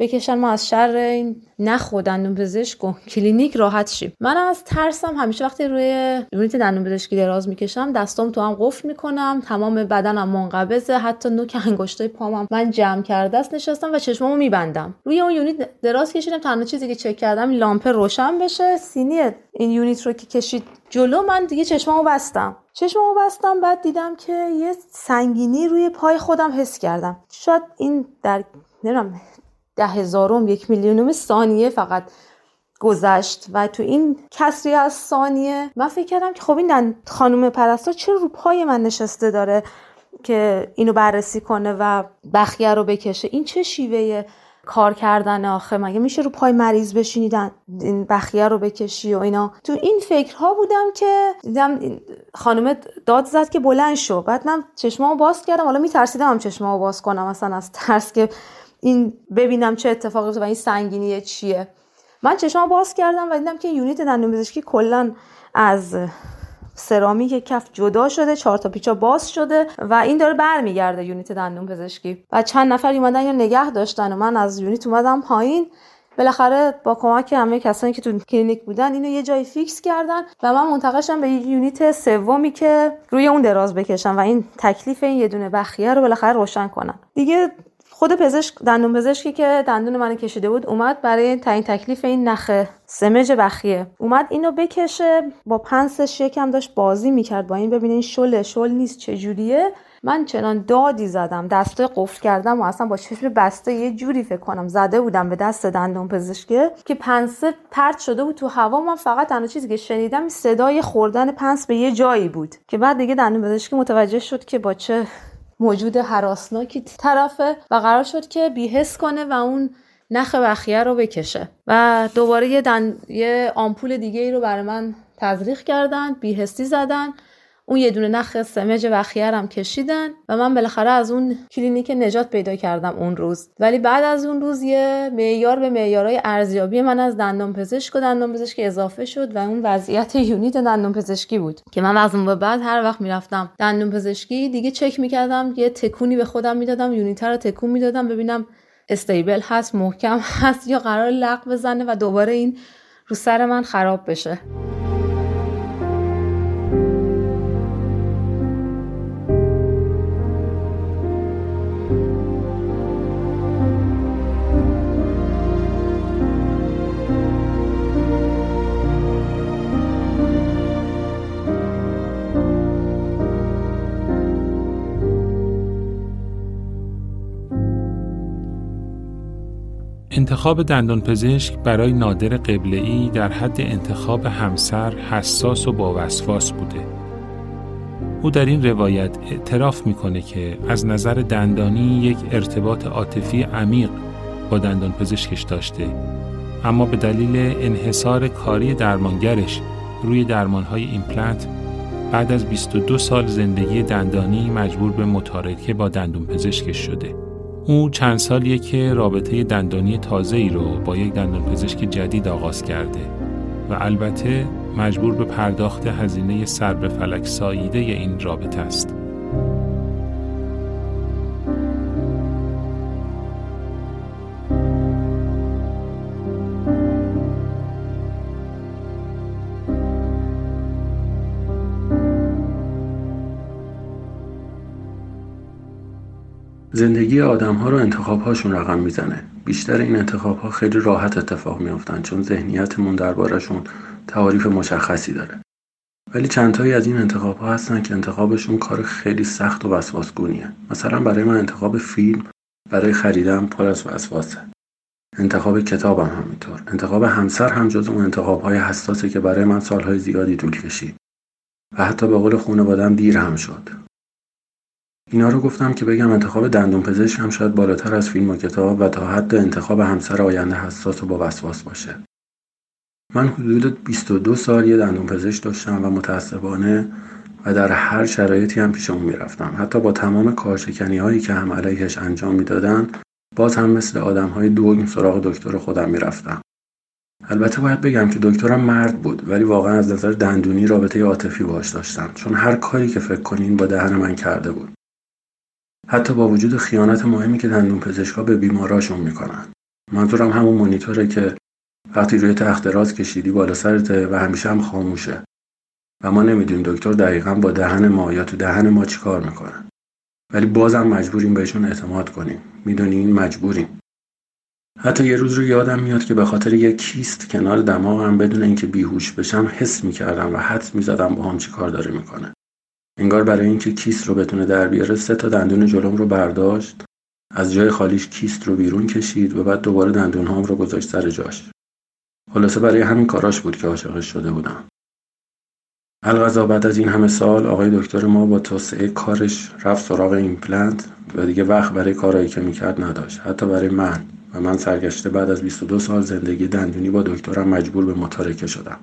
بکشن ما از شر این نخو دندون پزشک و کلینیک راحت شیم. من از ترسم همیشه وقتی روی unit دندون پزشکی دراز می‌کشم دستام تو هم قفل می‌کنم تمام بدنم منقبضه حتی نوک انگشتای پامم. من جمع کرده‌است نشستم و چشمامو میبندم. روی اون unit دراز کشیدم تنها چیزی که چک کردم لامپ روشن بشه. سینی این یونیت رو که کشید جلو من دیگه چشمامو بستم. چشمامو بستم بعد دیدم که یه سنگینی روی پای خودم حس کردم. شاید این در نمی‌دونم ده هزارم یک میلیونم ثانیه فقط گذشت. و تو این کسری از ثانیه من فکر کردم که خب این خانم پرستار چرا رو پای من نشسته داره که اینو بررسی کنه و بخیه رو بکشه؟ این چه شیوه کار کردن آخه؟ مگه میشه رو پای مریض بشینیدن این بخیه رو بکشی و اینا؟ تو این فکرها بودم که دیدم خانم داد زد که بلند شو. بعد من چشمامو باز کردم. حالا میترسیدم هم چشمامو باز کنم. مثلا از ترس که این ببینم چه اتفاقی و این سنگینیه چیه. من چشمامو باز کردم و دیدم که یونیت دندون پزشکی کلا از سرامیک کف جدا شده چهار تا پیچا باز شده و این داره برمیگرده یونیت دندون پزشکی. و چند نفر اومدن یا نگه داشتن و من از یونیت اومدم پایین. بالاخره با کمک همه کسانی که تو کلینیک بودن اینو یه جایی fix کردن و من منتقل شدم به unit سومی که روی اون دراز بکشم و این تکلیف این یه دونه بخیه رو بالاخره روشن کنم. دیگه خود پزشک دندون پزشکی که دندون من کشیده بود اومد برای تعیین تکلیف این نخ سمج بخیه. اومد اینو بکشه با پنسش یکم داشت بازی می‌کرد با این. ببینه این شل شل نیست چجوریه. من چنان دادی زدم دست قفل کردم و اصلا با چشم بسته یه جوری فکر کنم زده بودم به دست دندون پزشکه که پنسه پرت شده بود تو هوا. من فقط تنها چیزی که شنیدم صدای خوردن پنس به یه جایی بود. که بعد دیگه دندون پزشکی متوجه شد که با چه موجود هراسناکی طرفه و قرار شد که بی‌حس کنه و اون نخ بخیه رو بکشه. و دوباره یه, دن... یه آمپول دیگه ای رو برای من تزریق کردن بی‌حسی زدن اون یه دونه نخ سمج بخیه هم کشیدن و من بالاخره از اون کلینیک نجات پیدا کردم اون روز. ولی بعد از اون روز یه معیار به معیارهای ارزیابی من از دندان پزشک و دندان پزشکی اضافه شد و اون وضعیت unit دندان پزشکی بود که من از اون به بعد هر وقت می‌رفتم دندان پزشکی دیگه چک می‌کردم یه تکونی به خودم می‌دادم unit رو تکون می‌دادم ببینم استیبل هست محکم هست یا قرار لق بزنه و دوباره این رو سر من خراب بشه. انتخاب دندانپزشک برای نادر ای در حد انتخاب همسر حساس و با وسواس بوده. او در این روایت اعتراف می‌کنه که از نظر دندانی یک ارتباط عاطفی عمیق با دندانپزشکش داشته اما به دلیل انحصار کاری درمانگرش روی درمانهای ایمپلنت بعد از 22 سال زندگی دندانی مجبور به متارکه با دندونپزشکش شده. او چند سالیه که رابطه دندانی تازه ای رو با یک دندان پزشک جدید آغاز کرده و البته مجبور به پرداخت هزینه سر به فلک ساییده این رابطه است. زندگی آدم ها رو انتخاب هاشون رقم می‌زنه. بیشتر این انتخاب ها خیلی راحت اتفاق میافتن چون ذهنیتمون دربارهشون تعاریف مشخصی داره. ولی چندتایی از این انتخاب ها هستن که انتخابشون کار خیلی سخت و وسواسگونیه. مثلا برای من انتخاب فیلم برای خریدن پر از وسواسه. انتخاب کتابم هم همینطور. انتخاب همسر هم جز اون انتخاب های حساسه که برای من سالهای زیادی طول کشید. و حتی به قول خانوادم دیر هم شد. اینا رو گفتم که بگم انتخاب دندون پزشک هم شاید بالاتر از فیلم و کتاب و تا حد انتخاب همسر آینده حساس و با وسواس باشه. من حدود 22 سال یه دندون پزشک داشتم و متاسفانه و در هر شرایطی هم پیش اون می‌رفتم. حتی با تمام کارشکنی هایی که هم علیهش انجام می‌دادن باز هم مثل آدم های دوگم سراغ دکتر خودم می‌رفتم. البته باید بگم که دکترم مرد بود ولی واقعا از نظر دندونی رابطه عاطفی باش داشتم. چون هر کاری که فکر کنین با دهن من کرده بود. حتی با وجود خیانت مهمی که دندون پزشکا به بیماراشون می‌کنن. منظورم همون مانیتوره که وقتی روی تخت راز کشیدی بالا سرته و همیشه هم خاموشه. و ما نمی‌دونیم دکتر دقیقا با دهن ما یا تو دهن ما چیکار می‌کنه. ولی بازم مجبوریم بهشون اعتماد کنیم. می‌دونین مجبوریم. حتی یه روز رو یادم میاد که به خاطر یه کیست کنار دماغم بدون اینکه بیهوش بشم حس می‌کردم و حدس می‌زدم با هم چی کار داره می‌کنه. انگار برای اینکه کیست رو بتونه در بیاره سه تا دندون جلوم رو برداشت. از جای خالیش کیست رو بیرون کشید و بعد دوباره دندون هام رو گذاشت سر جاش. خلاصه برای همین کاراش بود که عاشقش شده بودم. القضا بعد از این همه سال آقای دکتر ما با توسعه کارش رفت سراغ ایمپلنت و دیگه وقت برای کارهایی که می‌کرد نداشت. حتی برای من و من سرگشته بعد از 22 سال زندگی دندونی با دکترم مجبور به متارکه شدم.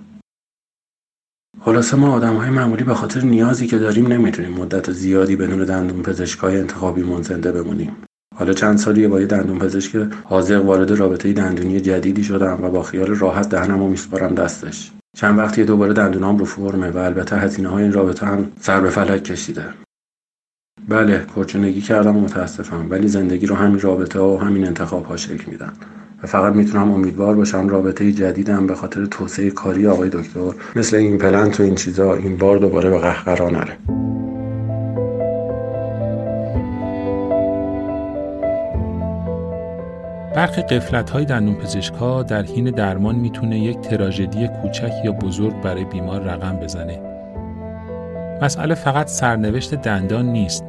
خلاصه ما آدم های معمولی به خاطر نیازی که داریم نمی‌تونیم مدت زیادی بدون دندون پزشکای انتخابی زنده بمونیم. حالا چند سالیه با یه دندون پزشک حاضق وارد رابطه دندونی جدیدی شدم و با خیال راحت دهنم و میسپارم دستش. چند وقتی دوباره دندونام رو فرمه و البته هزینه های این رابطه هم سر به فلک کشیده. بله کرچونگی کردم و متاسفم ولی زندگی رو همین رابطه و همین انتخاب ها شکل میدن. و فقط می‌تونم امیدوار باشم رابطه جدیدم به خاطر توسعه کاری آقای دکتر مثل این پلنت و این چیزا این بار دوباره به قهقرا نره برخی قفلت های دندون در حین درمان می‌تونه یک تراژدی کوچک یا بزرگ برای بیمار رقم بزنه. مسئله فقط سرنوشت دندان نیست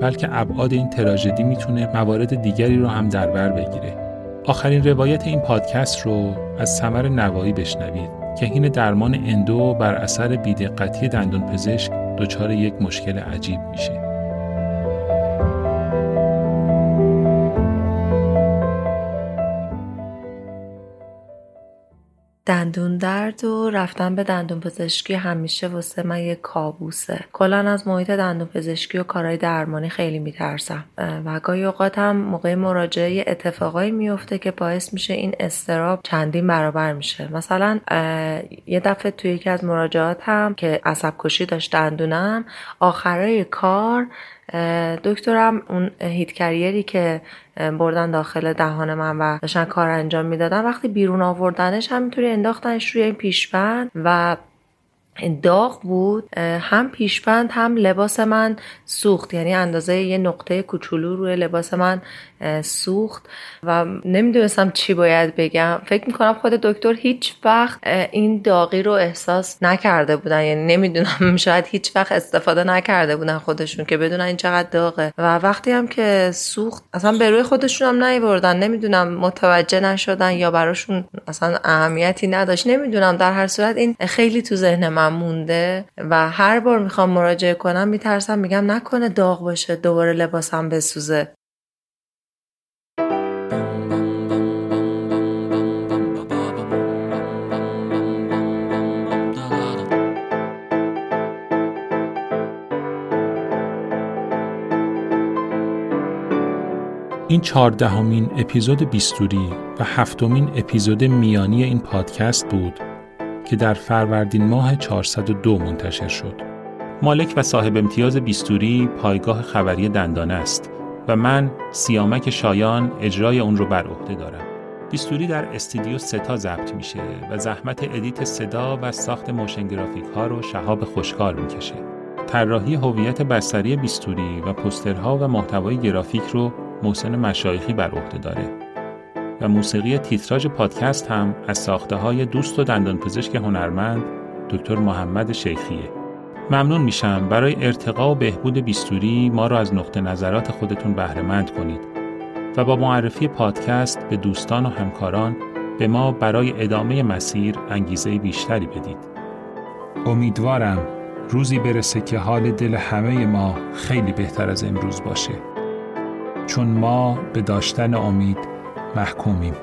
بلکه ابعاد این تراژدی می‌تونه موارد دیگری رو هم در بر بگیره. آخرین روایت این پادکست رو از سمر نوایی بشنوید که حین درمان اندو بر اثر بیدقتی دندان پزشک دچار یک مشکل عجیب میشه. دندون درد و رفتن به دندون پزشکی همیشه واسه من یه کابوسه. کلا از محیط دندون پزشکی و کارهای درمانی خیلی میترسم. و گاهی اوقات هم موقع مراجعه اتفاقایی میفته که باعث میشه این استراب چندین برابر میشه. مثلا یه دفعه توی یکی از مراجعات هم که عصب کشی داشت دندونم آخرای کار دکترم اون هیت کریری که بردن داخل دهان من و داشتن کار انجام می‌دادن وقتی بیرون آوردنش همینطوری انداختنش روی این پیشبند و داغ بود. هم پیشبند هم لباس من سوخت یعنی اندازه یه نقطه کوچولو روی لباس من سوخت و نمی‌دونستم چی باید بگم. فکر می‌کنم خود دکتر هیچ وقت این داغی رو احساس نکرده بودن. یعنی نمی‌دونم شاید هیچ وقت استفاده نکرده بودن خودشون که بدونن این چقدر داغه. و وقتی هم که سوخت اصلا به روی خودشون هم نیوردن. نمی‌دونم متوجه نشدن یا براشون اصلا اهمیتی نداشت. نمی‌دونم در هر صورت این خیلی تو ذهن من مونده و هر بار می‌خوام مراجعه کنم میترسم میگم نکنه داغ باشه دوباره لباسم بسوزه. این چهاردهمین اپیزود بیستوری و هفتمین اپیزود میانی این پادکست بود که در فروردین ماه 402 منتشر شد. مالک و صاحب امتیاز بیستوری پایگاه خبری دندانه است و من سیامک شایان اجرای اون رو بر عهده دارم. بیستوری در استودیو ستا ضبط میشه و زحمت ادیت صدا و ساخت موشن گرافیک ها رو شهاب خوشکار می‌کشه. طراحی هویت بصری بیستوری و پوسترها و محتوای گرافیک رو محسن مشایخی بر عهده داره و موسیقی تیتراژ پادکست هم از ساخته های دوست و دندان پزشک هنرمند دکتر محمد شیخیه. ممنون میشم برای ارتقا و بهبود بیستوری ما را از نقطه نظرات خودتون بهرهمند کنید و با معرفی پادکست به دوستان و همکاران به ما برای ادامه مسیر انگیزه بیشتری بدید. امیدوارم روزی برسه که حال دل همه ما خیلی بهتر از امروز باشه. چون ما به داشتن امید محکومیم.